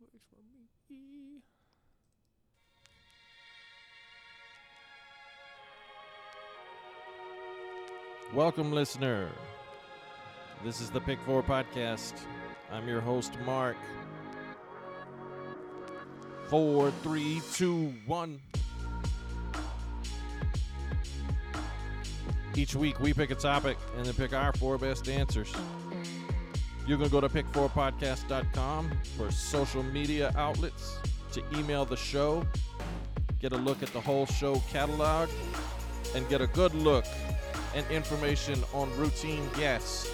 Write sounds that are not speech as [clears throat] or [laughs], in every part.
works for me. Welcome, listener. This is the Pick Four Podcast. I'm your host, Mark. Four, three, two, one. Each week, we pick a topic and then pick our four best answers. You can go to pick4podcast.com for social media outlets to email the show, get a look at the whole show catalog, and get a good look and information on routine guests,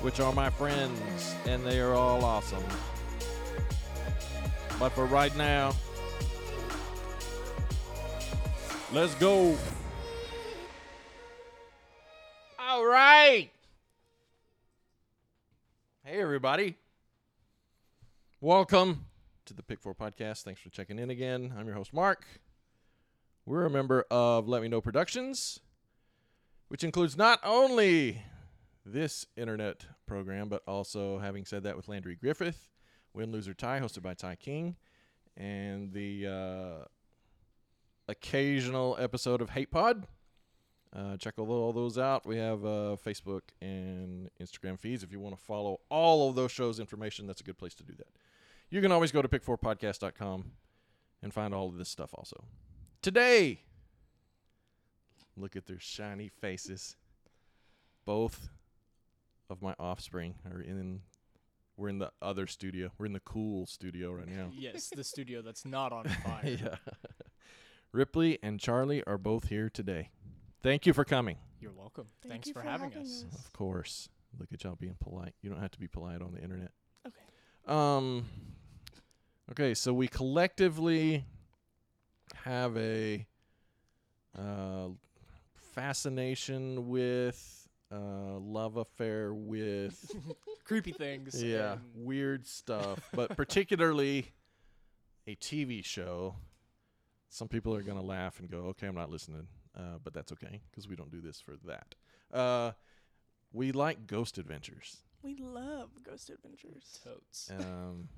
which are my friends, and they are all awesome. But for right now, let's go. All right. Everybody. Welcome to the Pick Four Podcast. Thanks for checking in again. I'm your host, Mark. We're a member of Let Me Know Productions which includes not only this internet program, but also, having said that, with Landry Griffith, Win, Loser, Tie, hosted by Ty King, and the uh, occasional episode of Hate Pod. Uh, check all, all those out. We have uh, Facebook and Instagram feeds. If you want to follow all of those shows' information, that's a good place to do that. You can always go to pick4podcast.com and find all of this stuff also. Today, Look at their shiny faces. Both of my offspring are in. We're in the other studio. We're in the cool studio right now. [laughs] yes, the studio that's not on [laughs] fire. yeah. [laughs] Ripley and Charlie are both here today. Thank you for coming. You're welcome. Thank Thanks you for, for having, having us. us. Of course. Look at y'all being polite. You don't have to be polite on the internet. Okay. Um. Okay, so we collectively have a uh, fascination with, uh, love affair with, [laughs] Creepy things. yeah, weird stuff, but particularly a TV show. Some people are gonna laugh and go, "Okay, I'm not listening," uh, but that's okay because we don't do this for that. Uh, we like Ghost Adventures. We love Ghost Adventures. Totes. um,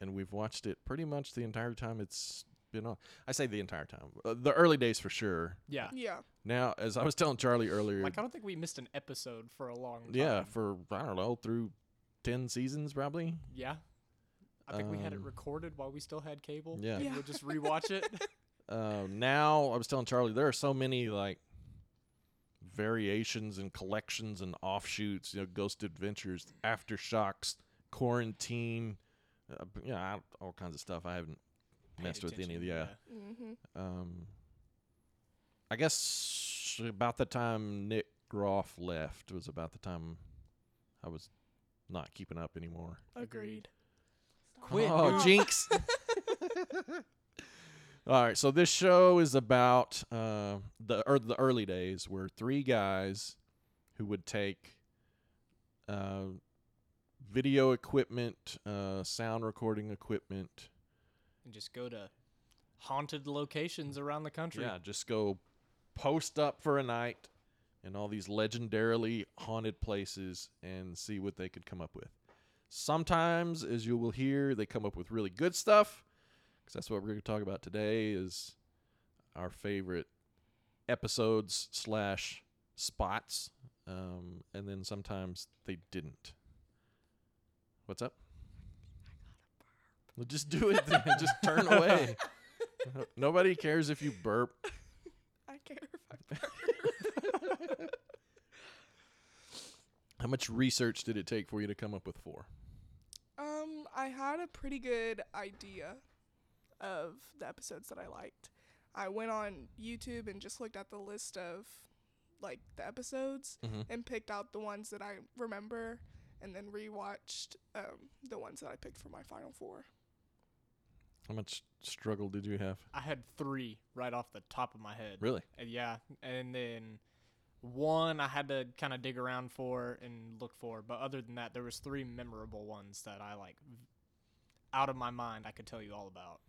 and we've watched it pretty much the entire time it's been on. I say the entire time, uh, the early days for sure. Yeah. Yeah. Now, as I was telling Charlie earlier, Like I don't think we missed an episode for a long time. yeah, for I don't know through ten seasons probably. Yeah. I think we had it Um, recorded while we still had cable. yeah. Yeah. we'll just rewatch it. [laughs] [laughs] Uh, now I was telling Charlie there are so many like variations and collections and offshoots. You know, Ghost Adventures, Aftershocks, Quarantine, uh, b- yeah, I- all kinds of stuff. I haven't Paid messed with any of the. attention, Yeah. Mm-hmm. Um, I guess about the time Nick Groff left was about the time I was not keeping up anymore. Agreed. Stop. Quit, oh, jinx! [laughs] All right, so this show is about uh, the er, the early days where three guys who would take uh, video equipment, uh, sound recording equipment, And just go to haunted locations around the country. Yeah, just go post up for a night in all these legendarily haunted places and see what they could come up with. Sometimes, as you will hear, they come up with really good stuff. Because that's what we're going to talk about today is our favorite episodes slash spots. Um, and then sometimes they didn't. What's up? Well, just do it. then. [laughs] just turn [laughs] away. Nobody cares if you burp. [laughs] I care if I burp. How much research did it take for you to come up with four? Um, I had a pretty good idea of the episodes that I liked. I went on YouTube and just looked at the list of like the episodes Mm-hmm. and picked out the ones that I remember and then rewatched um, the ones that I picked for my final four. How much struggle did you have? I had three right off the top of my head. Really? Uh, yeah, and then one I had to kind of dig around for and look for, but other than that, there was three memorable ones that I like out of my mind. I could tell you all about.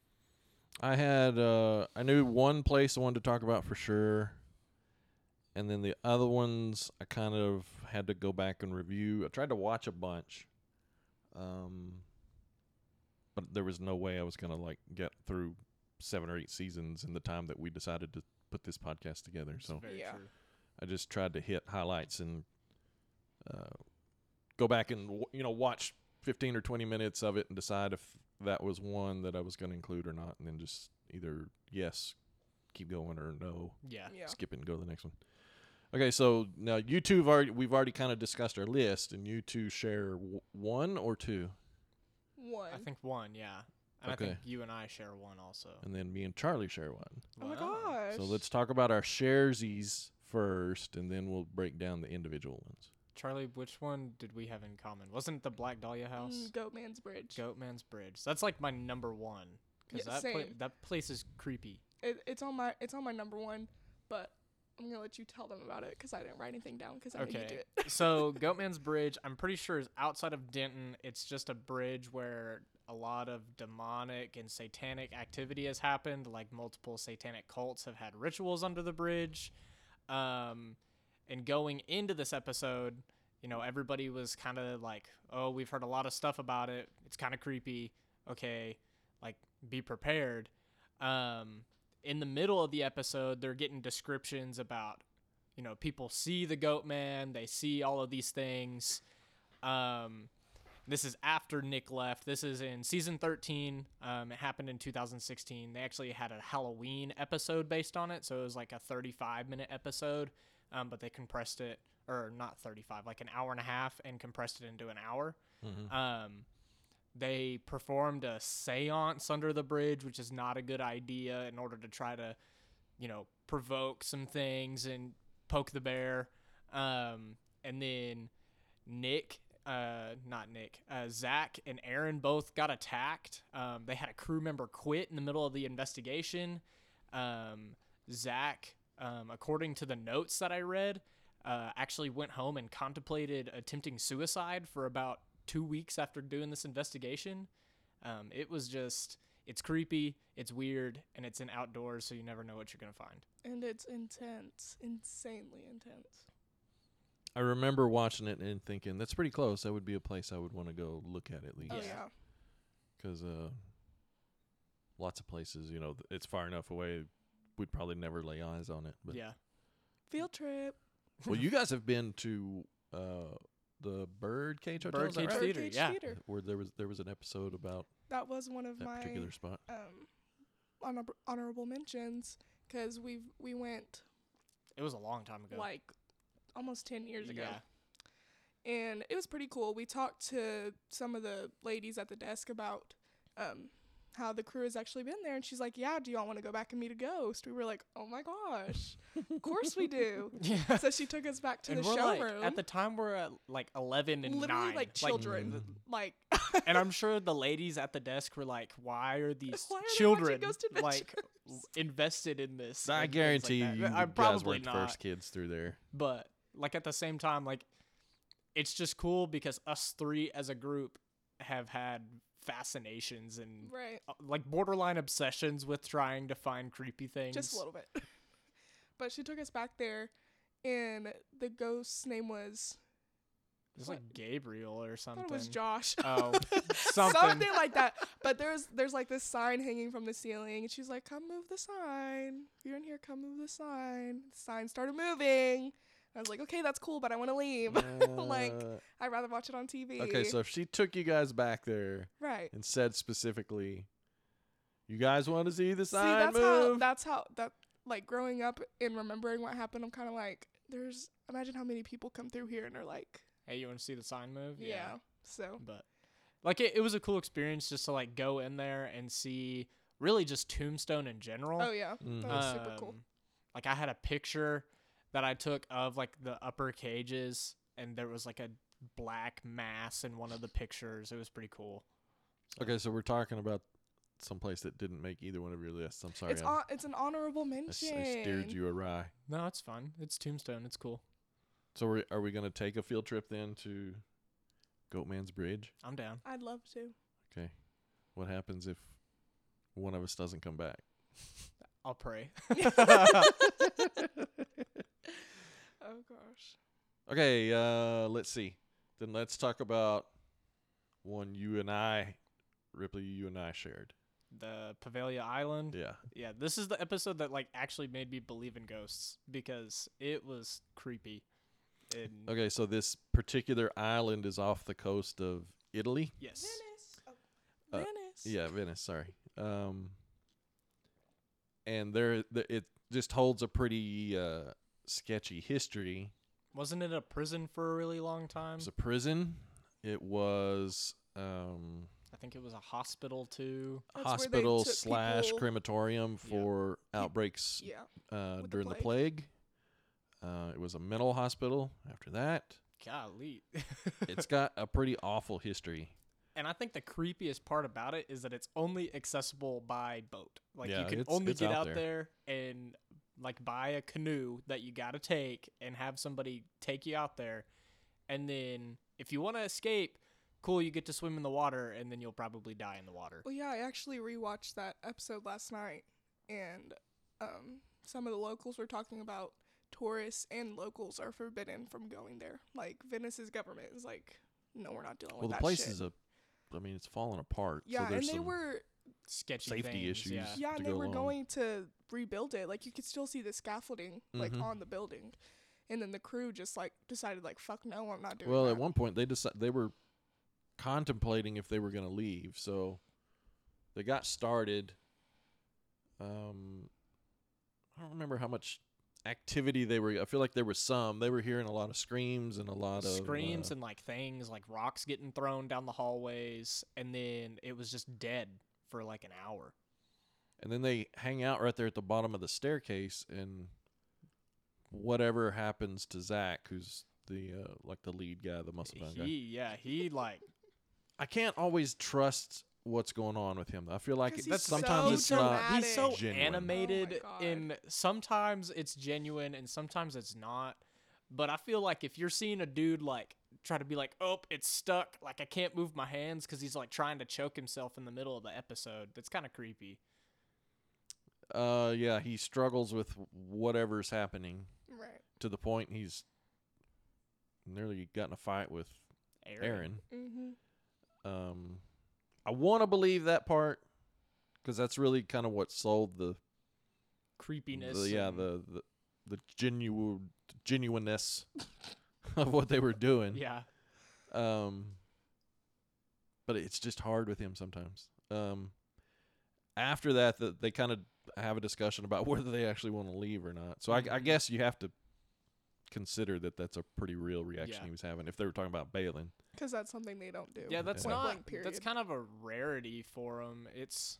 I had uh I knew one place I wanted to talk about for sure. And then the other ones I kind of had to go back and review. I tried to watch a bunch. Um but there was no way I was gonna like get through seven or eight seasons in the time that we decided to put this podcast together. It's So very Yeah. true. I just tried to hit highlights and uh, go back and w- you know watch 15 or 20 minutes of it and decide if that was one that I was going to include or not, and then just either yes, keep going, or no, Yeah. Yeah. skip it and go to the next one. Okay, so now you two have already we've already kind of discussed our list, and you two share w- one or two, One. I think one, yeah. And I Okay. think you and I share one also. and then me and Charlie share one. oh my gosh. So let's talk about our sharesies first, and then we'll break down the individual ones. Charlie, which one did we have in common? Wasn't the Black Dahlia house? Mm, Goatman's Bridge. Goatman's Bridge. That's like my number one. Because Yeah, that, pla- that place is creepy. It, it's on my it's on my number one, but I'm gonna let you tell them about it because I didn't write anything down because I knew you do it. so [laughs] Goatman's Bridge, I'm pretty sure is outside of Denton. It's just a bridge where a lot of demonic and satanic activity has happened. Like multiple satanic cults have had rituals under the bridge. Um, and going into this episode, you know, everybody was kind of like, "Oh, we've heard a lot of stuff about it. It's kind of creepy. Okay, like be prepared." Um, in the middle of the episode, they're getting descriptions about you know, people see the goat man, they see all of these things. Um, this is after Nick left. This is in season 13. Um, it happened in 2016. They actually had a Halloween episode based on it, so it was like a 35 minute episode, um, but they compressed it, or not 35, like an hour and a half, and compressed it into an hour. Mm-hmm. Um, they performed a seance under the bridge, which is not a good idea in order to try to, you know, provoke some things and poke the bear. Um, and then Nick, uh, not Nick, uh, Zach and Aaron both got attacked. Um, they had a crew member quit in the middle of the investigation. Um, Zach, um, according to the notes that I read, uh, actually went home and contemplated attempting suicide for about two weeks after doing this investigation. Um, it was just, it's creepy, it's weird, and it's in outdoors, so you never know what you're gonna find. and it's intense, insanely intense. I remember watching it and thinking that's pretty close. That would be a place I would want to go look at at least. Oh Yeah. yeah. because uh, lots of places, you know, th- it's far enough away, we'd probably never lay eyes on it. But yeah, Field trip. well, you [laughs] guys have been to uh, the Birdcage Hotel, is that Birdcage right? Theater, Birdcage yeah. Theater. Where there was there was an episode about That was one of that my particular spot. um honor- honorable mentions because we we went it was a long time ago. like almost 10 years ago. Yeah. And it was pretty cool. We talked to some of the ladies at the desk about um, how the crew has actually been there. And she's like, Yeah, do y'all want to go back and meet a ghost? We were like, Oh my gosh, of course we do. [laughs] Yeah. So she took us back to and the we're like, showroom. at the time we're at like 11 and literally 9. like children. Mm. Like, and I'm sure the ladies at the desk were like, why are [laughs] these Why are children Ghost like invested in this? I guarantee like you, I guys probably weren't the not. first kids through there. But like at the same time, like it's just cool because us three as a group have had fascinations and right. uh, like borderline obsessions with trying to find creepy things. Just a little bit. [laughs] but she took us back there, and the ghost's name was, It's like Gabriel or something. it was Josh. Oh, [laughs] something. like that. But there's there's like this sign hanging from the ceiling, and she's like, "Come move the sign. If you're in here, come move the sign." The sign started moving. I was like, "Okay, that's cool, but I want to leave. [laughs] Like, Uh, I'd rather watch it on TV." okay, so if she took you guys back there right. and said specifically, "You guys want to see the See, sign that's how that's how that like growing up and remembering what happened. I'm kind of like, there's imagine how many people come through here and are like, hey, you want to see the sign move? yeah. So But like it, it was a cool experience just to like go in there and see really just Tombstone in general. oh yeah, Mhm. that was super cool. Um, Like I had a picture that I took of like the upper cages, and there was like a black mass in one of the pictures. It was pretty cool. So- Okay, so we're talking about someplace that didn't make either one of your lists. I'm sorry, It's I, on, it's an honorable mention. I steered you awry. No, it's fun. It's Tombstone. It's cool. So we're, are we going to take a field trip then to Goatman's Bridge? I'm down. I'd love to. Okay. What happens if one of us doesn't come back? I'll pray. [laughs] [laughs] [laughs] [laughs] Oh gosh. Okay, uh, let's see. Then let's talk about one you and I Ripley, you and I shared. The Poveglia Island. Yeah. Yeah, this is the episode that like actually made me believe in ghosts because it was creepy. And Okay, so this particular island is off the coast of Italy. yes, Venice. Oh, Uh, Venice. Yeah, Venice. Sorry. Um, and there, th- it just holds a pretty uh, sketchy history. wasn't it a prison for a really long time? It time? was a prison. It was um, I think it was a hospital too. That's hospital slash people- crematorium Yeah. for outbreaks Yeah. uh, with the during the plague. Uh, it was a mental hospital after that. Golly. [laughs] It's got a pretty awful history. and I think the creepiest part about it is that it's only accessible by boat. Like Yeah, you can only get out out there. there. and like buy a canoe that you got to take and have somebody take you out there. And then if you want to escape, cool, you get to swim in the water and then you'll probably die in the water. Well, yeah, I actually rewatched that episode last night, and um, some of the locals were talking about tourists and locals are forbidden from going there. Like Venice's government is like, no, we're not dealing Well, with that. Well, the that place shit. is a, I mean, it's falling apart. yeah, so and they some, were Sketchy Safety things, issues. Yeah. yeah, and they go were along. going to rebuild it. Like you could still see the scaffolding like Mhm. on the building, and then the crew just like decided like, fuck no, I'm not doing Well, that. at one point they decided they were contemplating if they were going to leave, so they got started. Um, I don't remember how much activity they were. I feel like there was some. They were hearing a lot of screams and a lot of Screams uh, and like things like rocks getting thrown down the hallways, and then it was just dead for like an hour. and then they hang out right there at the bottom of the staircase, and whatever happens to Zach, who's the uh, like the lead guy, the muscle bound guy. He, yeah, he like I can't always trust what's going on with him. Though. I feel like it, he's sometimes so it's so not. he's so genuine. animated Oh and sometimes it's genuine and sometimes it's not but i feel like if you're seeing a dude like try to be like oh it's stuck like i can't move my hands because he's like trying to choke himself in the middle of the episode that's kind of creepy Uh, yeah, he struggles with whatever's happening right. to the point he's nearly got in a fight with aaron, Aaron. Mm-hmm. Um, I want to believe that part because that's really kind of what sold the, creepiness the yeah the the the genuine genuineness [laughs] of what they were doing. yeah Um, but it's just hard with him sometimes. Um, after that, the, they kind of have a discussion about [laughs] whether they actually want to leave or not. So I, I Mhm. guess you have to consider that that's a pretty real reaction Yeah. he was having. If they were talking about bailing, Because that's something they don't do. yeah that's Point not period. that's kind of a rarity for him it's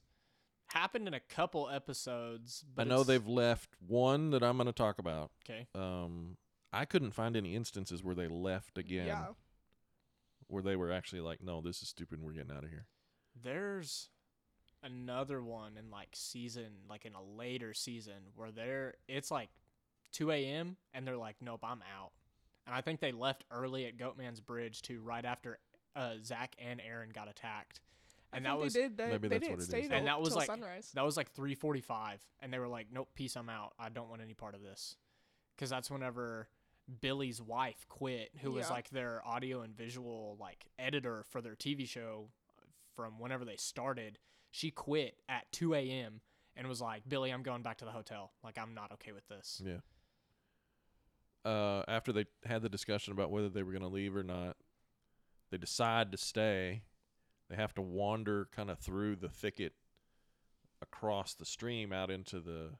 happened in a couple episodes I know they've left one that I'm going to talk about. okay Um, I couldn't find any instances where they left again, Yeah. where they were actually like, "No, this is stupid. and We're getting out of here." There's another one in like season, like in a later season, where they're it's like 2 a.m. and they're like, nope, I'm out. And I think they left early at Goatman's Bridge too, right after uh, Zach and Aaron got attacked. And I that think was they did. They, maybe they that's didn't what it stay is. till, And that was like- sunrise. that was like 3:45, and they were like, nope, peace, I'm out. I don't want any part of this, because that's whenever Billy's wife quit, who was like their audio and visual like editor for their TV show from whenever they started. She quit at 2 a.m. and was like, Billy, I'm going back to the hotel. Like, I'm not okay with this. Yeah. Uh, after they had the discussion about whether they were going to leave or not, they decide to stay. They have to wander kind of through the thicket across the stream out into the.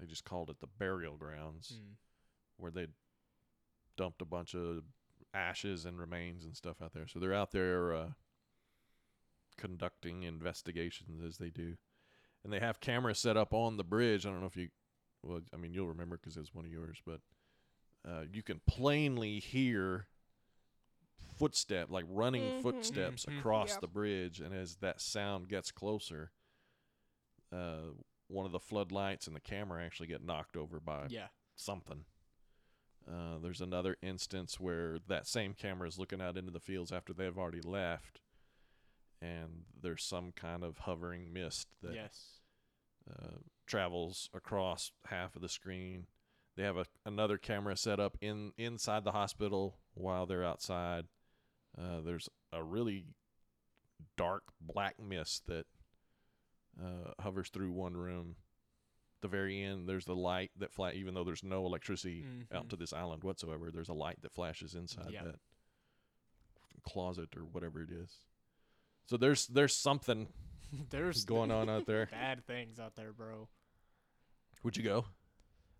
They just called it the burial grounds, Mm. where they dumped a bunch of ashes and remains and stuff out there. So they're out there uh, conducting investigations as they do, and they have cameras set up on the bridge. I don't know if you well, I mean, you'll remember because it was one of yours, but uh, you can plainly hear footstep, like running Mhm. footsteps Mhm. across Yep. the bridge, and as that sound gets closer, uh, one of the floodlights and the camera actually get knocked over by Yeah. something. Uh, there's another instance where that same camera is looking out into the fields after they've already left, and there's some kind of hovering mist that Yes. uh, travels across half of the screen. They have a another camera set up in inside the hospital while they're outside. Uh, there's a really dark black mist that uh, hovers through one room. The very end, there's the light that flat. Even though there's no electricity out Mhm. to this island whatsoever, there's a light that flashes inside Yeah. that closet or whatever it is. So there's there's something [laughs] There's going on out there. [laughs] bad things out there, bro. Would you go?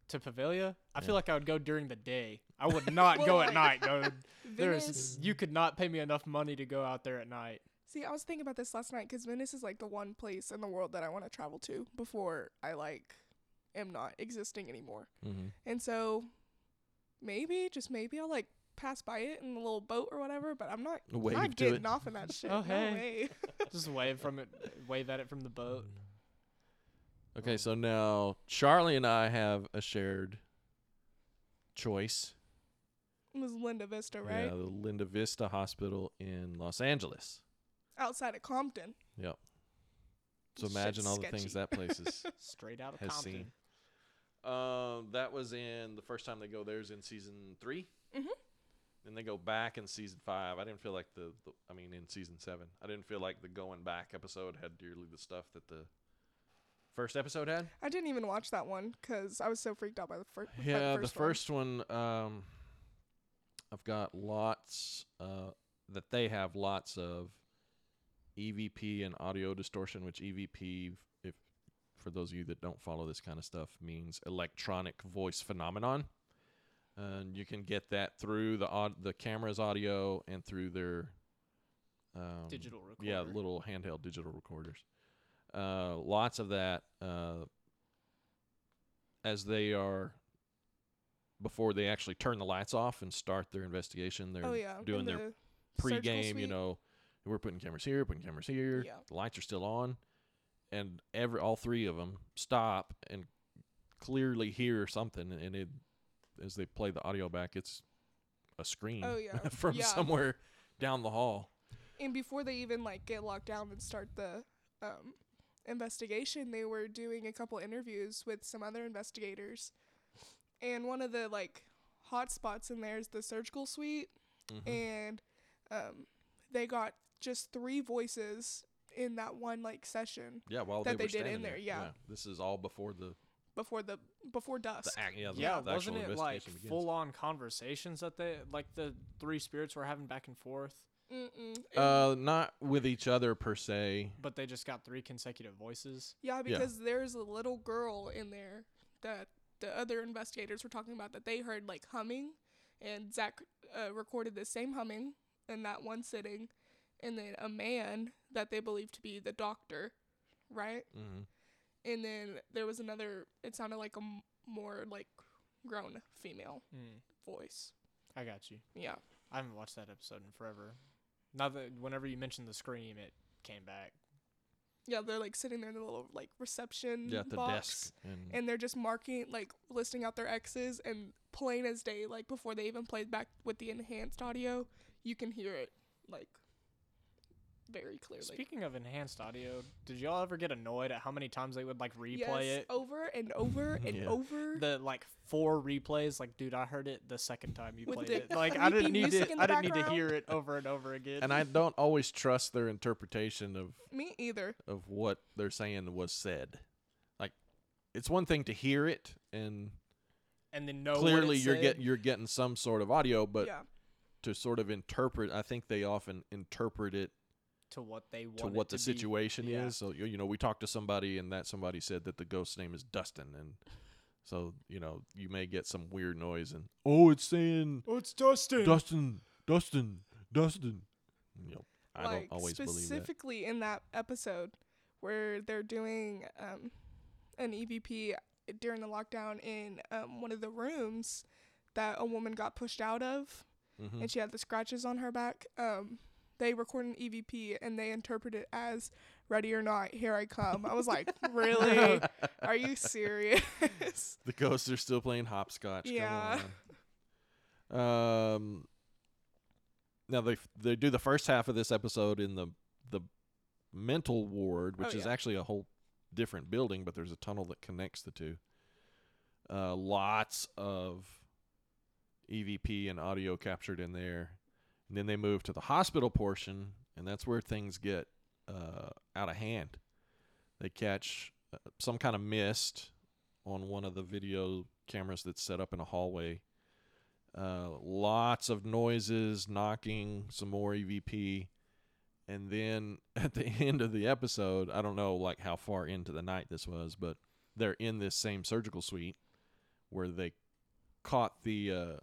To Poveglia, I Yeah. feel like I would go during the day. I would [laughs] not Well, go at night, dude. There's you could not pay me enough money to go out there at night. See, I was thinking about this last night because Venice is like the one place in the world that I want to travel to before I like am not existing anymore. Mm-hmm. And so maybe, just maybe, I'll like pass by it in a little boat or whatever. But I'm not, Wave not getting it. off in that [laughs] shit. Oh, no hey. way. [laughs] Just wave from it, wave at it from the boat. Okay, Oh. so now Charlie and I have a shared choice. It was Linda Vista, right? Yeah, the Linda Vista Hospital in Los Angeles. Outside of Compton. Yep. So Shit's imagine all the things that place is. [laughs] Straight out of Has Compton. seen. Um, that was in the first time they go there's in season 3 Mhm. Then they go back in season five. I didn't feel like the, the, I mean, in season seven, I didn't feel like the going back episode had nearly the stuff that the first episode had. I didn't even watch that one because I was so freaked out by the, fir- by Yeah, the the first. one. first one, um, I've got lots uh, that they have lots of EVP and audio distortion, which EVP, if for those of you that don't follow this kind of stuff, means electronic voice phenomenon. And you can get that through the aud- the camera's audio and through their um, Digital recorder. yeah, little handheld digital recorders. Uh, lots of that uh, as they are before they actually turn the lights off and start their investigation. They're oh yeah, doing in their the pre-game. You know, we're putting cameras here, putting cameras here. Yeah. The lights are still on, and every all three of them stop and clearly hear something, and it as they play the audio back, it's a scream Oh yeah, [laughs] from yeah. somewhere down the hall. And before they even like get locked down and start the um, investigation, they were doing a couple interviews with some other investigators. And one of the like hot spots in there is the surgical suite, Mhm. and um, they got just three voices in that one like session Yeah, while that they, they were did in standing there, yeah. This is all before the before the before the dusk. act. Yeah, the, yeah, the wasn't it like begins. full on conversations that they like the three spirits were having back and forth, Mm-mm. Uh, not with each other per se. but they just got three consecutive voices. Yeah, Yeah. because there's a little girl in there that the other investigators were talking about that they heard like humming, and Zach uh, recorded the same humming in that one sitting, and then a man that they believed to be the doctor, right? hmm And then there was another. It sounded like a m- more like grown female Mm, voice. I got you. Yeah. I haven't watched that episode in forever. Now that whenever you mentioned the scream, it came back. Yeah, they're like sitting there in the little like reception Yeah, at the box. desk. And, and they're just marking like listing out their exes and plain as day, like before they even played back with the enhanced audio, you can hear it like very clearly. Speaking of enhanced audio, did y'all ever get annoyed at how many times they would like replay yes, it? over and over [laughs] and Yeah. over. The like four replays, like dude, I heard it the second time you With played it. Like I didn't need music to, I didn't need to hear it over and over again. and I don't always trust their interpretation of Me either. of what they're saying was said. Like, it's one thing to hear it and and then know what clearly it you're said. get you're getting some sort of audio, but yeah. to sort of interpret, I think they often interpret it to what they want to it what the be. situation yeah. is. So you, you know, we talked to somebody and that somebody said that the ghost's name is Dustin, and so you know you may get some weird noise and oh, it's saying Oh, it's Dustin. Dustin, Dustin, Dustin. You know, I like don't always believe that. specifically in that episode where they're doing um, an EVP during the lockdown in um, one of the rooms that a woman got pushed out of. Mhm. and she had the scratches on her back. Um, they record an EVP and they interpret it as "Ready or not, here I come." I was like, "Really? [laughs] Are you serious?" The ghosts are still playing hopscotch. Yeah. Um. Now they f- they do the first half of this episode in the the mental ward, which Oh, is actually a whole different building, but there's a tunnel that connects the two. Uh, lots of EVP and audio captured in there. And then they move to the hospital portion, and that's where things get uh, out of hand. They catch uh, some kind of mist on one of the video cameras that's set up in a hallway. Uh, lots of noises, knocking, some more EVP, and then [laughs] at the end of the episode, I don't know like how far into the night this was, but they're in this same surgical suite where they caught the uh,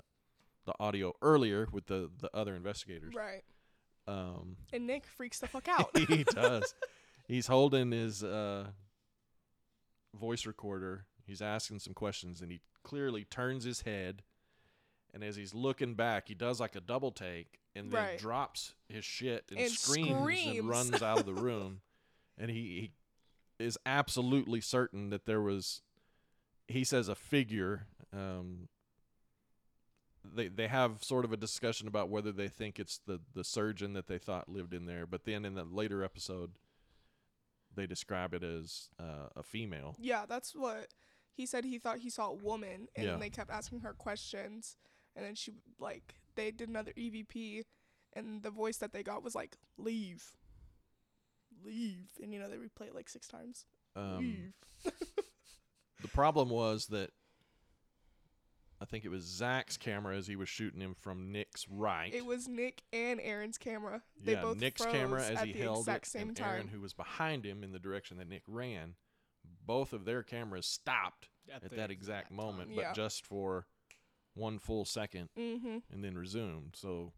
the audio earlier with the the other investigators. Right. Um, And Nick freaks the fuck [laughs] out. he [laughs] does. He's holding his uh, voice recorder. He's asking some questions, and he clearly turns his head. And as he's looking back, he does like a double take, and then Right. drops his shit and, And screams, screams. and runs out of the [laughs] room. and he, he is absolutely certain that there was. He says a figure. Um, they they have sort of a discussion about whether they think it's the the surgeon that they thought lived in there, but then in the later episode, they describe it as uh, a female. yeah, that's what he said. He thought he saw a woman, and Yeah. they kept asking her questions, and then she like they did another EVP, and the voice that they got was like leave, leave, and you know they replay it like six times. Um, leave. [laughs] the problem was that I think it was Zach's camera as he was shooting him from Nick's right. It was Nick and Aaron's camera. They yeah, both Nick's froze camera as at he the held exact it, same and time. Aaron, who was behind him in the direction that Nick ran, both of their cameras stopped at, the that exact time. moment, Yeah. but just for one full second, mm-hmm. and then resumed. So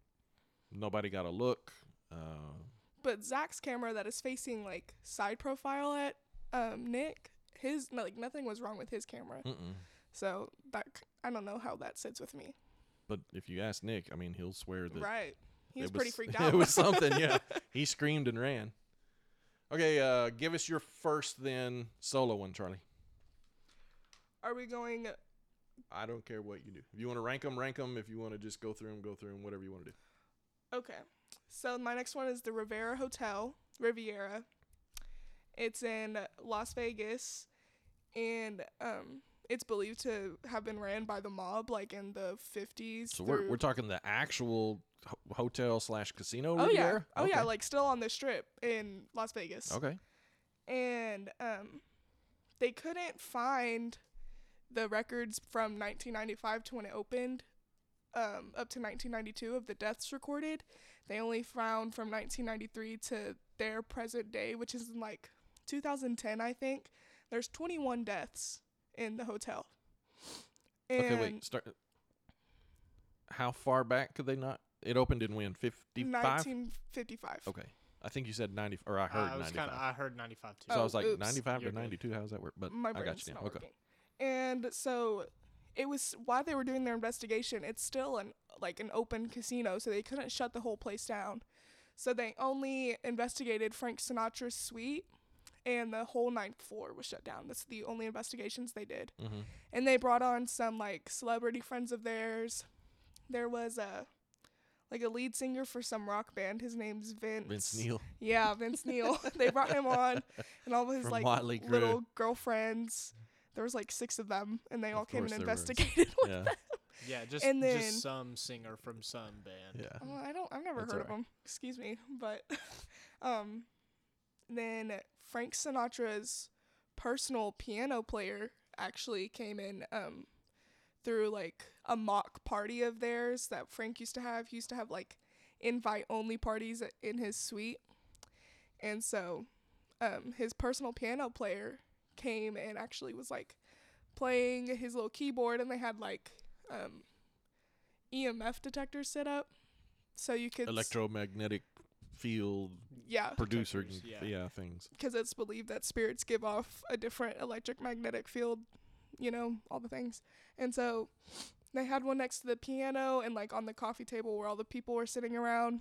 nobody got a look. Uh, But Zach's camera that is facing like side profile at um Nick, his like nothing was wrong with his camera. mm-mm. So that c- I don't know how that sits with me. But if you ask Nick, I mean, he'll swear that Right. He was it pretty freaked [laughs] out. It was something, yeah. [laughs] he screamed and ran. Okay, uh, give us your first then solo one, Charlie. Are we going I don't care what you do. If you want to rank them, rank them. If you want to just go through them, go through them. Whatever you want to do. Okay. So my next one is the Rivera Hotel, Riviera. It's in Las Vegas and um it's believed to have been ran by the mob like in the 50s. So we're we're talking the actual ho- hotel slash casino. Oh yeah. Riviera? Oh yeah, like still on the strip in Las Vegas. okay. And um they couldn't find the records from 1995 to when it opened um up to 1992 of the deaths recorded. They only found from 1993 to their present day, which is in like 2010, I think. There's 21 deaths in the hotel. And Okay, wait. Start. How far back could they not? It opened in when fifty five. 1955. Okay, I think you said ninety, or I heard uh, I was kind of. I heard 95 too. so I was Oh, like ninety five You're to ninety two. How does that work? But my I got you now. Okay. working. And so it was while they were doing their investigation, it's still an like an open casino, so they couldn't shut the whole place down. So they only investigated Frank Sinatra's suite and the whole ninth floor was shut down. That's the only investigations they did. Mm-hmm. And they brought on some like celebrity friends of theirs. There was a like a lead singer for some rock band. His name's Vince. Vince Neil. Yeah, Vince Neil. [laughs] they brought him on, and all of his From like Motley Crue. little girlfriends. There was like six of them, and they all came and course there was. investigated. [laughs] with Yeah. them. yeah, just and then- just some singer from some band. Yeah. Oh, I don't. I've never That's heard of alright. them. Excuse me, but [laughs] um, then Frank Sinatra's personal piano player actually came in um through like a mock party of theirs that Frank used to have. He used to have like invite only parties in his suite, and so um his personal piano player came and actually was like playing his little keyboard, and they had like um EMF detectors set up. So you could Electromagnetic field yeah, producer, Detectors, yeah. yeah. things. because it's believed that spirits give off a different electric magnetic field, you know, all the things. And so they had one next to the piano and like on the coffee table where all the people were sitting around.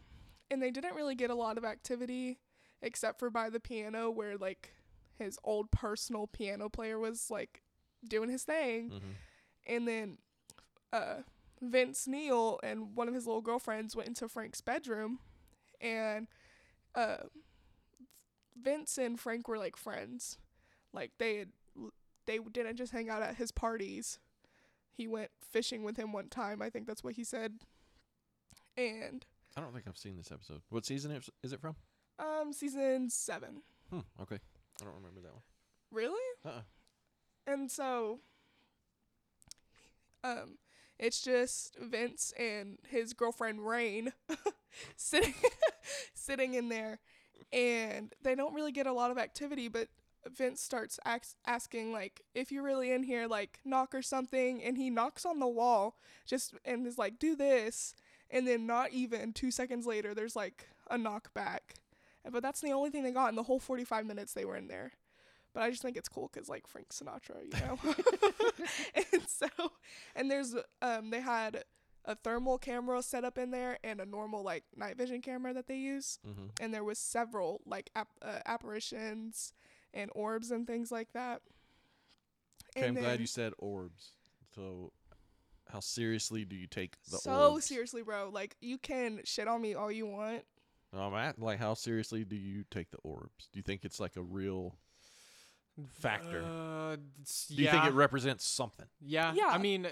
And they didn't really get a lot of activity except for by the piano where like his old personal piano player was like doing his thing. Mm-hmm. And then uh, Vince Neil and one of his little girlfriends went into Frank's bedroom, and uh, Vince and Frank were like friends. Like they had, they didn't just hang out at his parties. He went fishing with him one time. I think that's what he said. And I don't think I've seen this episode. What season is, it from? Um, season seven. Hmm. Okay. I don't remember that one. Really? Uh-uh. And so, um, it's just Vince and his girlfriend Rain [laughs] sitting [laughs] sitting in there, and they don't really get a lot of activity. But Vince starts ax- asking like, "If you're really in here, like knock or something," and he knocks on the wall just and is like, "Do this," and then not even two seconds later, there's like a knock back. But that's the only thing they got in the whole 45 minutes they were in there. But I just think it's cool because like Frank Sinatra, you know. [laughs] [laughs] and so, and there's um they had a thermal camera set up in there and a normal like night vision camera that they use, Mm-hmm. and there was several like ap- uh, apparitions and orbs and things like that. Okay, And I'm glad you said orbs. So, how seriously do you take the so orbs? seriously, bro. Like you can shit on me all you want. I'm at like, how seriously do you take the orbs? Do you think it's like a real factor? Uh, it's- do you yeah. think it represents something? Yeah. Yeah. I mean,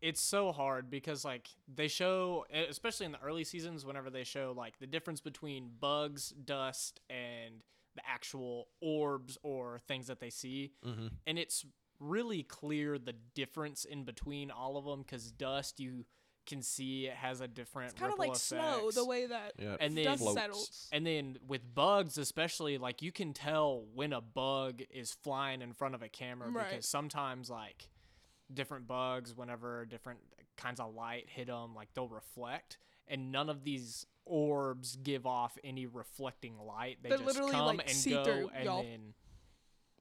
it's so hard because like they show, especially in the early seasons, whenever they show like the difference between bugs, dust, and the actual orbs or things that they see, Mm-hmm. and it's really clear the difference in between all of them because dust you can see it has a different It's kind of ripple like snow, the way that Yeah. And then- dust floats. settles. And then with bugs, especially, like you can tell when a bug is flying in front of a camera Right. because sometimes, like, different bugs, whenever different kinds of light hit them, like they'll reflect, and none of these orbs give off any reflecting light. They They're just literally, come like, and see-through, go, and y'all. then,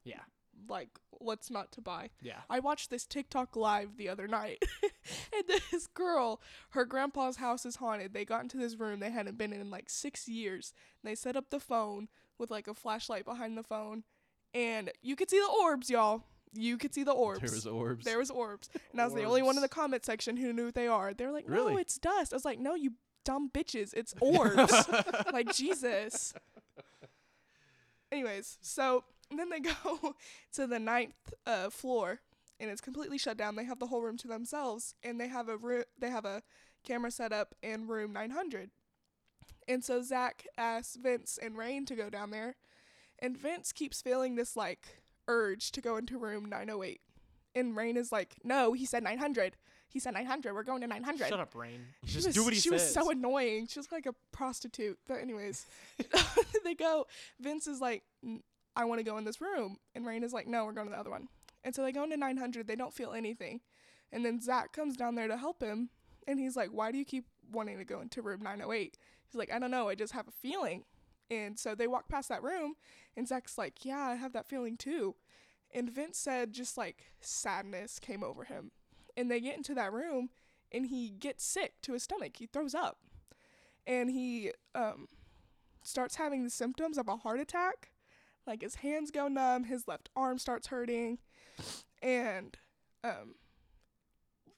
yeah, like what's not to buy. yeah. I watched this TikTok live the other night, [laughs] [laughs] and this girl, her grandpa's house is haunted. They got into this room they hadn't been in in like six years. And they set up the phone with like a flashlight behind the phone, and you could see the orbs, y'all. You could see the orbs. There was orbs. There was orbs, and I was the only one in the comment section who knew what they are. They were like, "No, Really? it's dust." I was like, "No, you dumb bitches, it's [laughs] orbs." like Jesus. Anyways, so then they [laughs] go to the ninth uh, floor, and it's completely shut down. They have the whole room to themselves, and they have a room. They have a camera set up in room 900. And so Zach asks Vince and Rain to go down there, and Vince keeps feeling this like urge to go into room 908, and Rain is like, "No, he said 900. He said 900. We're going to 900." Shut up, Rain. She Just was, do what he she says. was so annoying. She was like a prostitute. But anyways, [laughs] they go. Vince is like, I want to go in this room, and Rain is like, No, we're going to the other one. And so they go into 900. They don't feel anything, and then Zach comes down there to help him, and he's like, Why do you keep wanting to go into room 908? He's like, I don't know. I just have a feeling. And so they walk past that room, and Zach's like, Yeah, I have that feeling too. And Vince said just like sadness came over him. And they get into that room, and he gets sick to his stomach. He throws up. And he um, starts having the symptoms of a heart attack. Like his hands go numb, his left arm starts hurting. And um,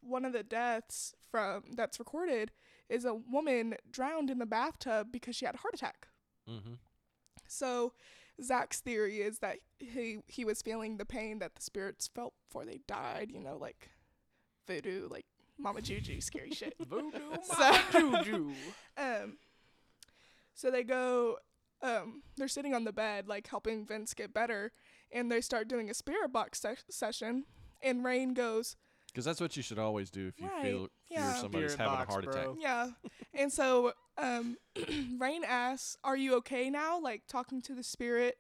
one of the deaths from that's recorded is a woman drowned in the bathtub because she had a heart attack. mm-hmm. So Zach's theory is that he he was feeling the pain that the spirits felt before they died, you know, like voodoo, like Mama Juju, scary shit. [laughs] Voodoo So- Mama Juju. [laughs] Um, so they go, um, they're sitting on the bed, like helping Vince get better, and they start doing a spirit box se- session. And Rain goes, Because that's what you should always do if you Right, feel yeah. fear somebody's Spirit having box, a heart attack. yeah. and so, um, [clears throat] Rain asks, "Are you okay now?" Like talking to the spirit,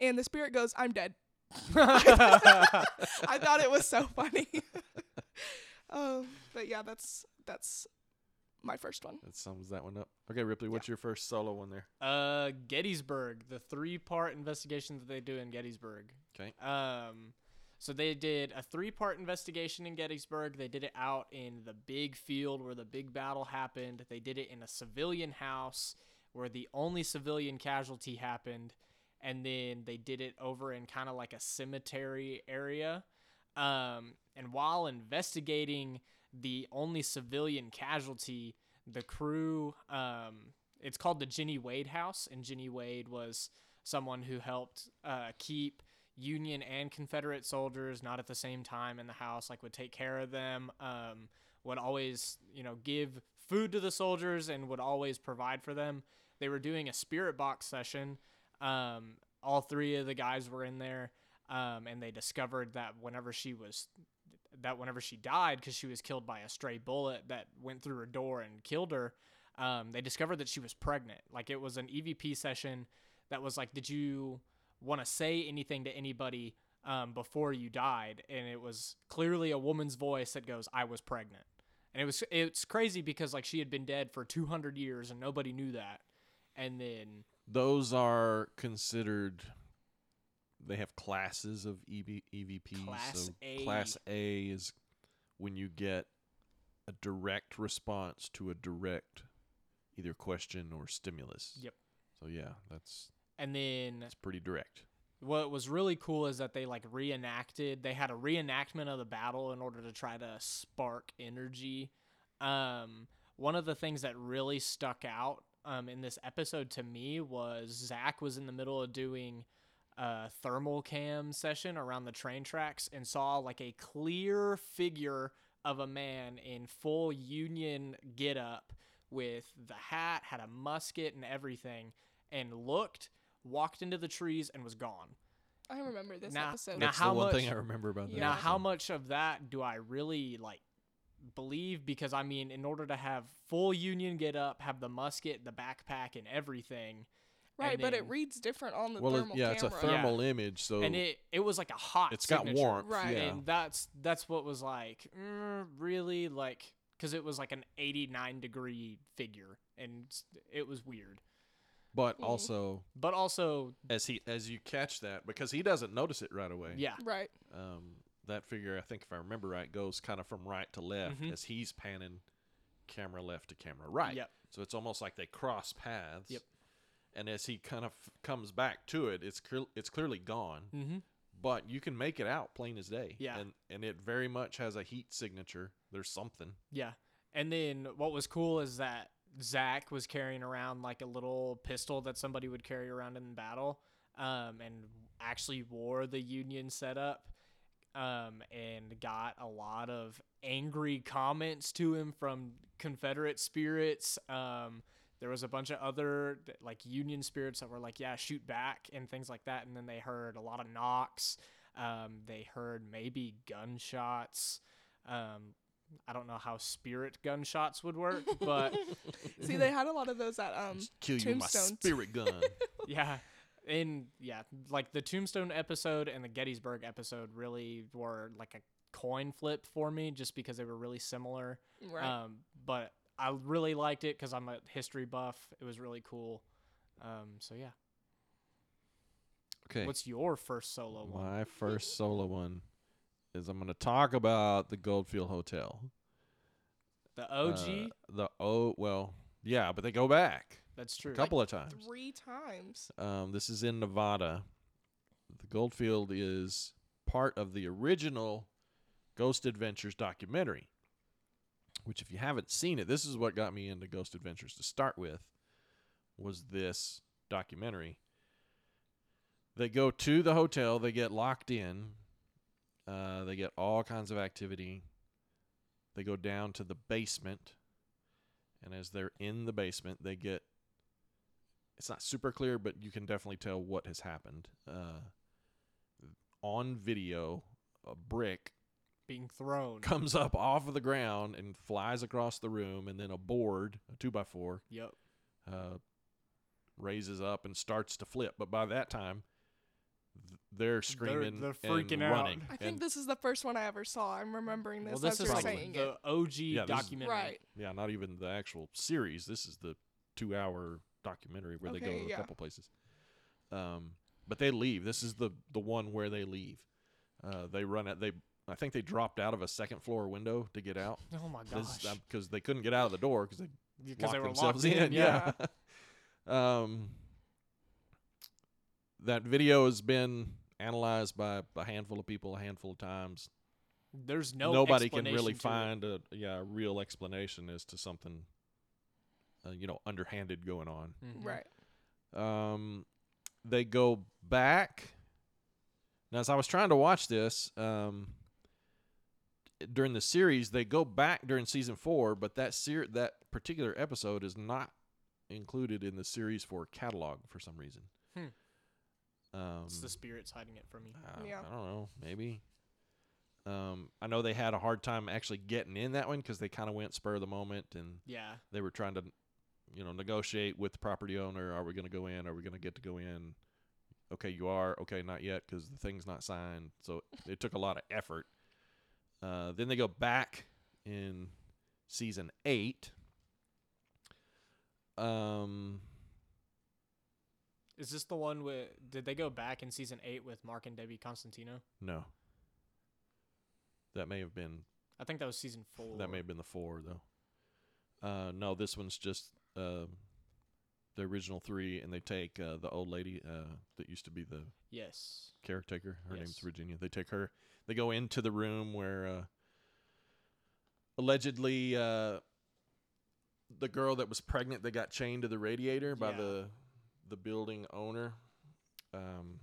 and the spirit goes, "I'm dead." [laughs] [laughs] I thought it was so funny. [laughs] um, but yeah, that's that's my first one. That sums that one up. Okay, Ripley, what's your first solo one there? Uh, Gettysburg, the three-part investigation that they do in Gettysburg. Okay. Um, so they did a three-part investigation in Gettysburg. They did it out in the big field where the big battle happened. They did it in a civilian house where the only civilian casualty happened, and then they did it over in kind of like a cemetery area. Um, and while investigating the only civilian casualty, the crew, um, it's called the Jenny Wade House, and Jenny Wade was someone who helped uh, keep Union and Confederate soldiers not at the same time in the house, like would take care of them, um, would always, you know, give food to the soldiers and would always provide for them. They were doing a spirit box session. Um, all three of the guys were in there, um, and they discovered that whenever she was that whenever she died because she was killed by a stray bullet that went through her door and killed her, um, they discovered that she was pregnant. Like it was an EVP session that was like, did you want to say anything to anybody um, before you died? And it was clearly a woman's voice that goes, "I was pregnant." And it was it's crazy because like she had been dead for 200 years and nobody knew that. And then Those are considered. They have classes of E EV, EVPs. Class so A. Class A is when you get a direct response to a direct either question or stimulus. Yep. So yeah, that's and then it's pretty direct. what was really cool is that they like reenacted they had a reenactment of the battle in order to try to spark energy um one of the things that really stuck out um in this episode to me was zach was in the middle of doing a thermal cam session around the train tracks and saw like a clear figure of a man in full union get up with the hat had a musket and everything and looked walked into the trees and was gone I remember this Now- episode. now That's how the one thing I remember about that. Yeah. now, how much of that do I really like believe? Because I mean, in order to have full Union get up, have the musket, the backpack, and everything, right, and but it reads different on the Well, it, thermal yeah, it's a camera. thermal image, so and it it was like a hot. it's got warmth. Right. Yeah. and that's that's what was like mm, really like because it was like an 89 degree figure, and it was weird. but Mhm. also But also, as he as you catch that because he doesn't notice it right away. yeah, Right. Um, that figure, I think if I remember right, goes kind of from right to left Mhm. as he's panning camera left to camera right. Yep. So it's almost like they cross paths. Yep. And as he kind of comes back to it, it's clear, it's clearly gone, mm-hmm. but you can make it out plain as day. Yeah. And and it very much has a heat signature. There's something. Yeah. And then what was cool is that Zach was carrying around like a little pistol that somebody would carry around in battle, um, and actually wore the Union setup, um, and got a lot of angry comments to him from Confederate spirits. Um, there was a bunch of other like Union spirits that were like, "Yeah, shoot back" and things like that. And then they heard a lot of knocks. Um, they heard maybe gunshots. Um, I don't know how spirit gunshots would work, [laughs] but [laughs] See, they had a lot of those at um Just kill you with my spirit gun. [laughs] yeah. And yeah, like the Tombstone episode and the Gettysburg episode really were like a coin flip for me just because they were really similar. right. Um, but I really liked it because I'm a history buff. It was really cool. Um, so yeah. okay. What's your first solo one? My first solo one is I'm going to talk about the Goldfield Hotel. The OG? Uh, the O. well, yeah, but they go back That's true. a true. couple of times. Three times. Um, this is in Nevada. The Goldfield is part of the original Ghost Adventures documentary. Which, if you haven't seen it, this is what got me into Ghost Adventures to start with. Was this documentary? They go to the hotel. They get locked in. Uh, they get all kinds of activity. They go down to the basement, and as they're in the basement, they get it's not super clear, but you can definitely tell what has happened. Uh, on video, a brick Being thrown. comes up off of the ground and flies across the room, and then a board, a two by four, Yep. uh, raises up and starts to flip. But by that time, they're screaming, they're and freaking out. running. I think and this is the first one I ever saw. I'm remembering this Well, this as is you're like saying the it. OG Yeah, this is- documentary. Right. yeah, not even the actual series. This is the two-hour documentary where they go Okay, to a yeah. couple places. Um, but they leave. This is the the one where they leave. Uh, they run out. They I think they dropped out of a second floor window to get out [laughs] Oh my gosh. because they couldn't get out of the door because they Because locked they were themselves locked in. in. Yeah. [laughs] um, that video has been analyzed by a handful of people a handful of times. There's no Nobody can really to it. find a yeah a real explanation as to something, uh, you know, underhanded going on. Mhm. Right. Um, they go back. Now, as I was trying to watch this, um, during the series they go back during season four, but that ser- that particular episode is not included in the series four catalog for some reason. Hmm. Um, It's the spirits hiding it from you. I, Yeah. I don't know. Maybe. Um, I know they had a hard time actually getting in that one because they kind of went spur of the moment and Yeah. they were trying to, you know, negotiate with the property owner. Are we going to go in? Are we going to get to go in? Okay, you are. Okay, not yet because the thing's not signed. So it took a lot of effort. Uh, then they go back in season eight. Um, Is this the one with? Did they go back in season eight with Mark and Debbie Constantino? no. That may have been I think that was season four. That may have been the four, though. Uh, no, this one's just uh, the original three, and they take uh, the old lady uh, that used to be the Yes. caretaker. Her name's Virginia. They take her. They go into the room where uh, allegedly uh, the girl that was pregnant that got chained to the radiator by Yeah. the the building owner. Um,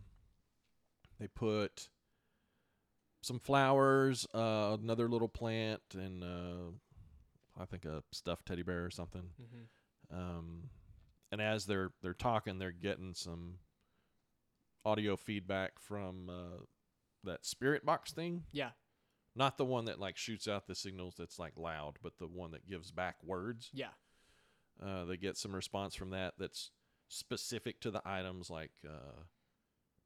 they put some flowers, uh, another little plant, and uh, I think a stuffed teddy bear or something. Mm-hmm. Um, and as they're they're talking, they're getting some audio feedback from uh, that spirit box thing. Yeah. Not the one that like shoots out the signals that's like loud, but the one that gives back words. Yeah. Uh, they get some response from that that's specific to the items like uh,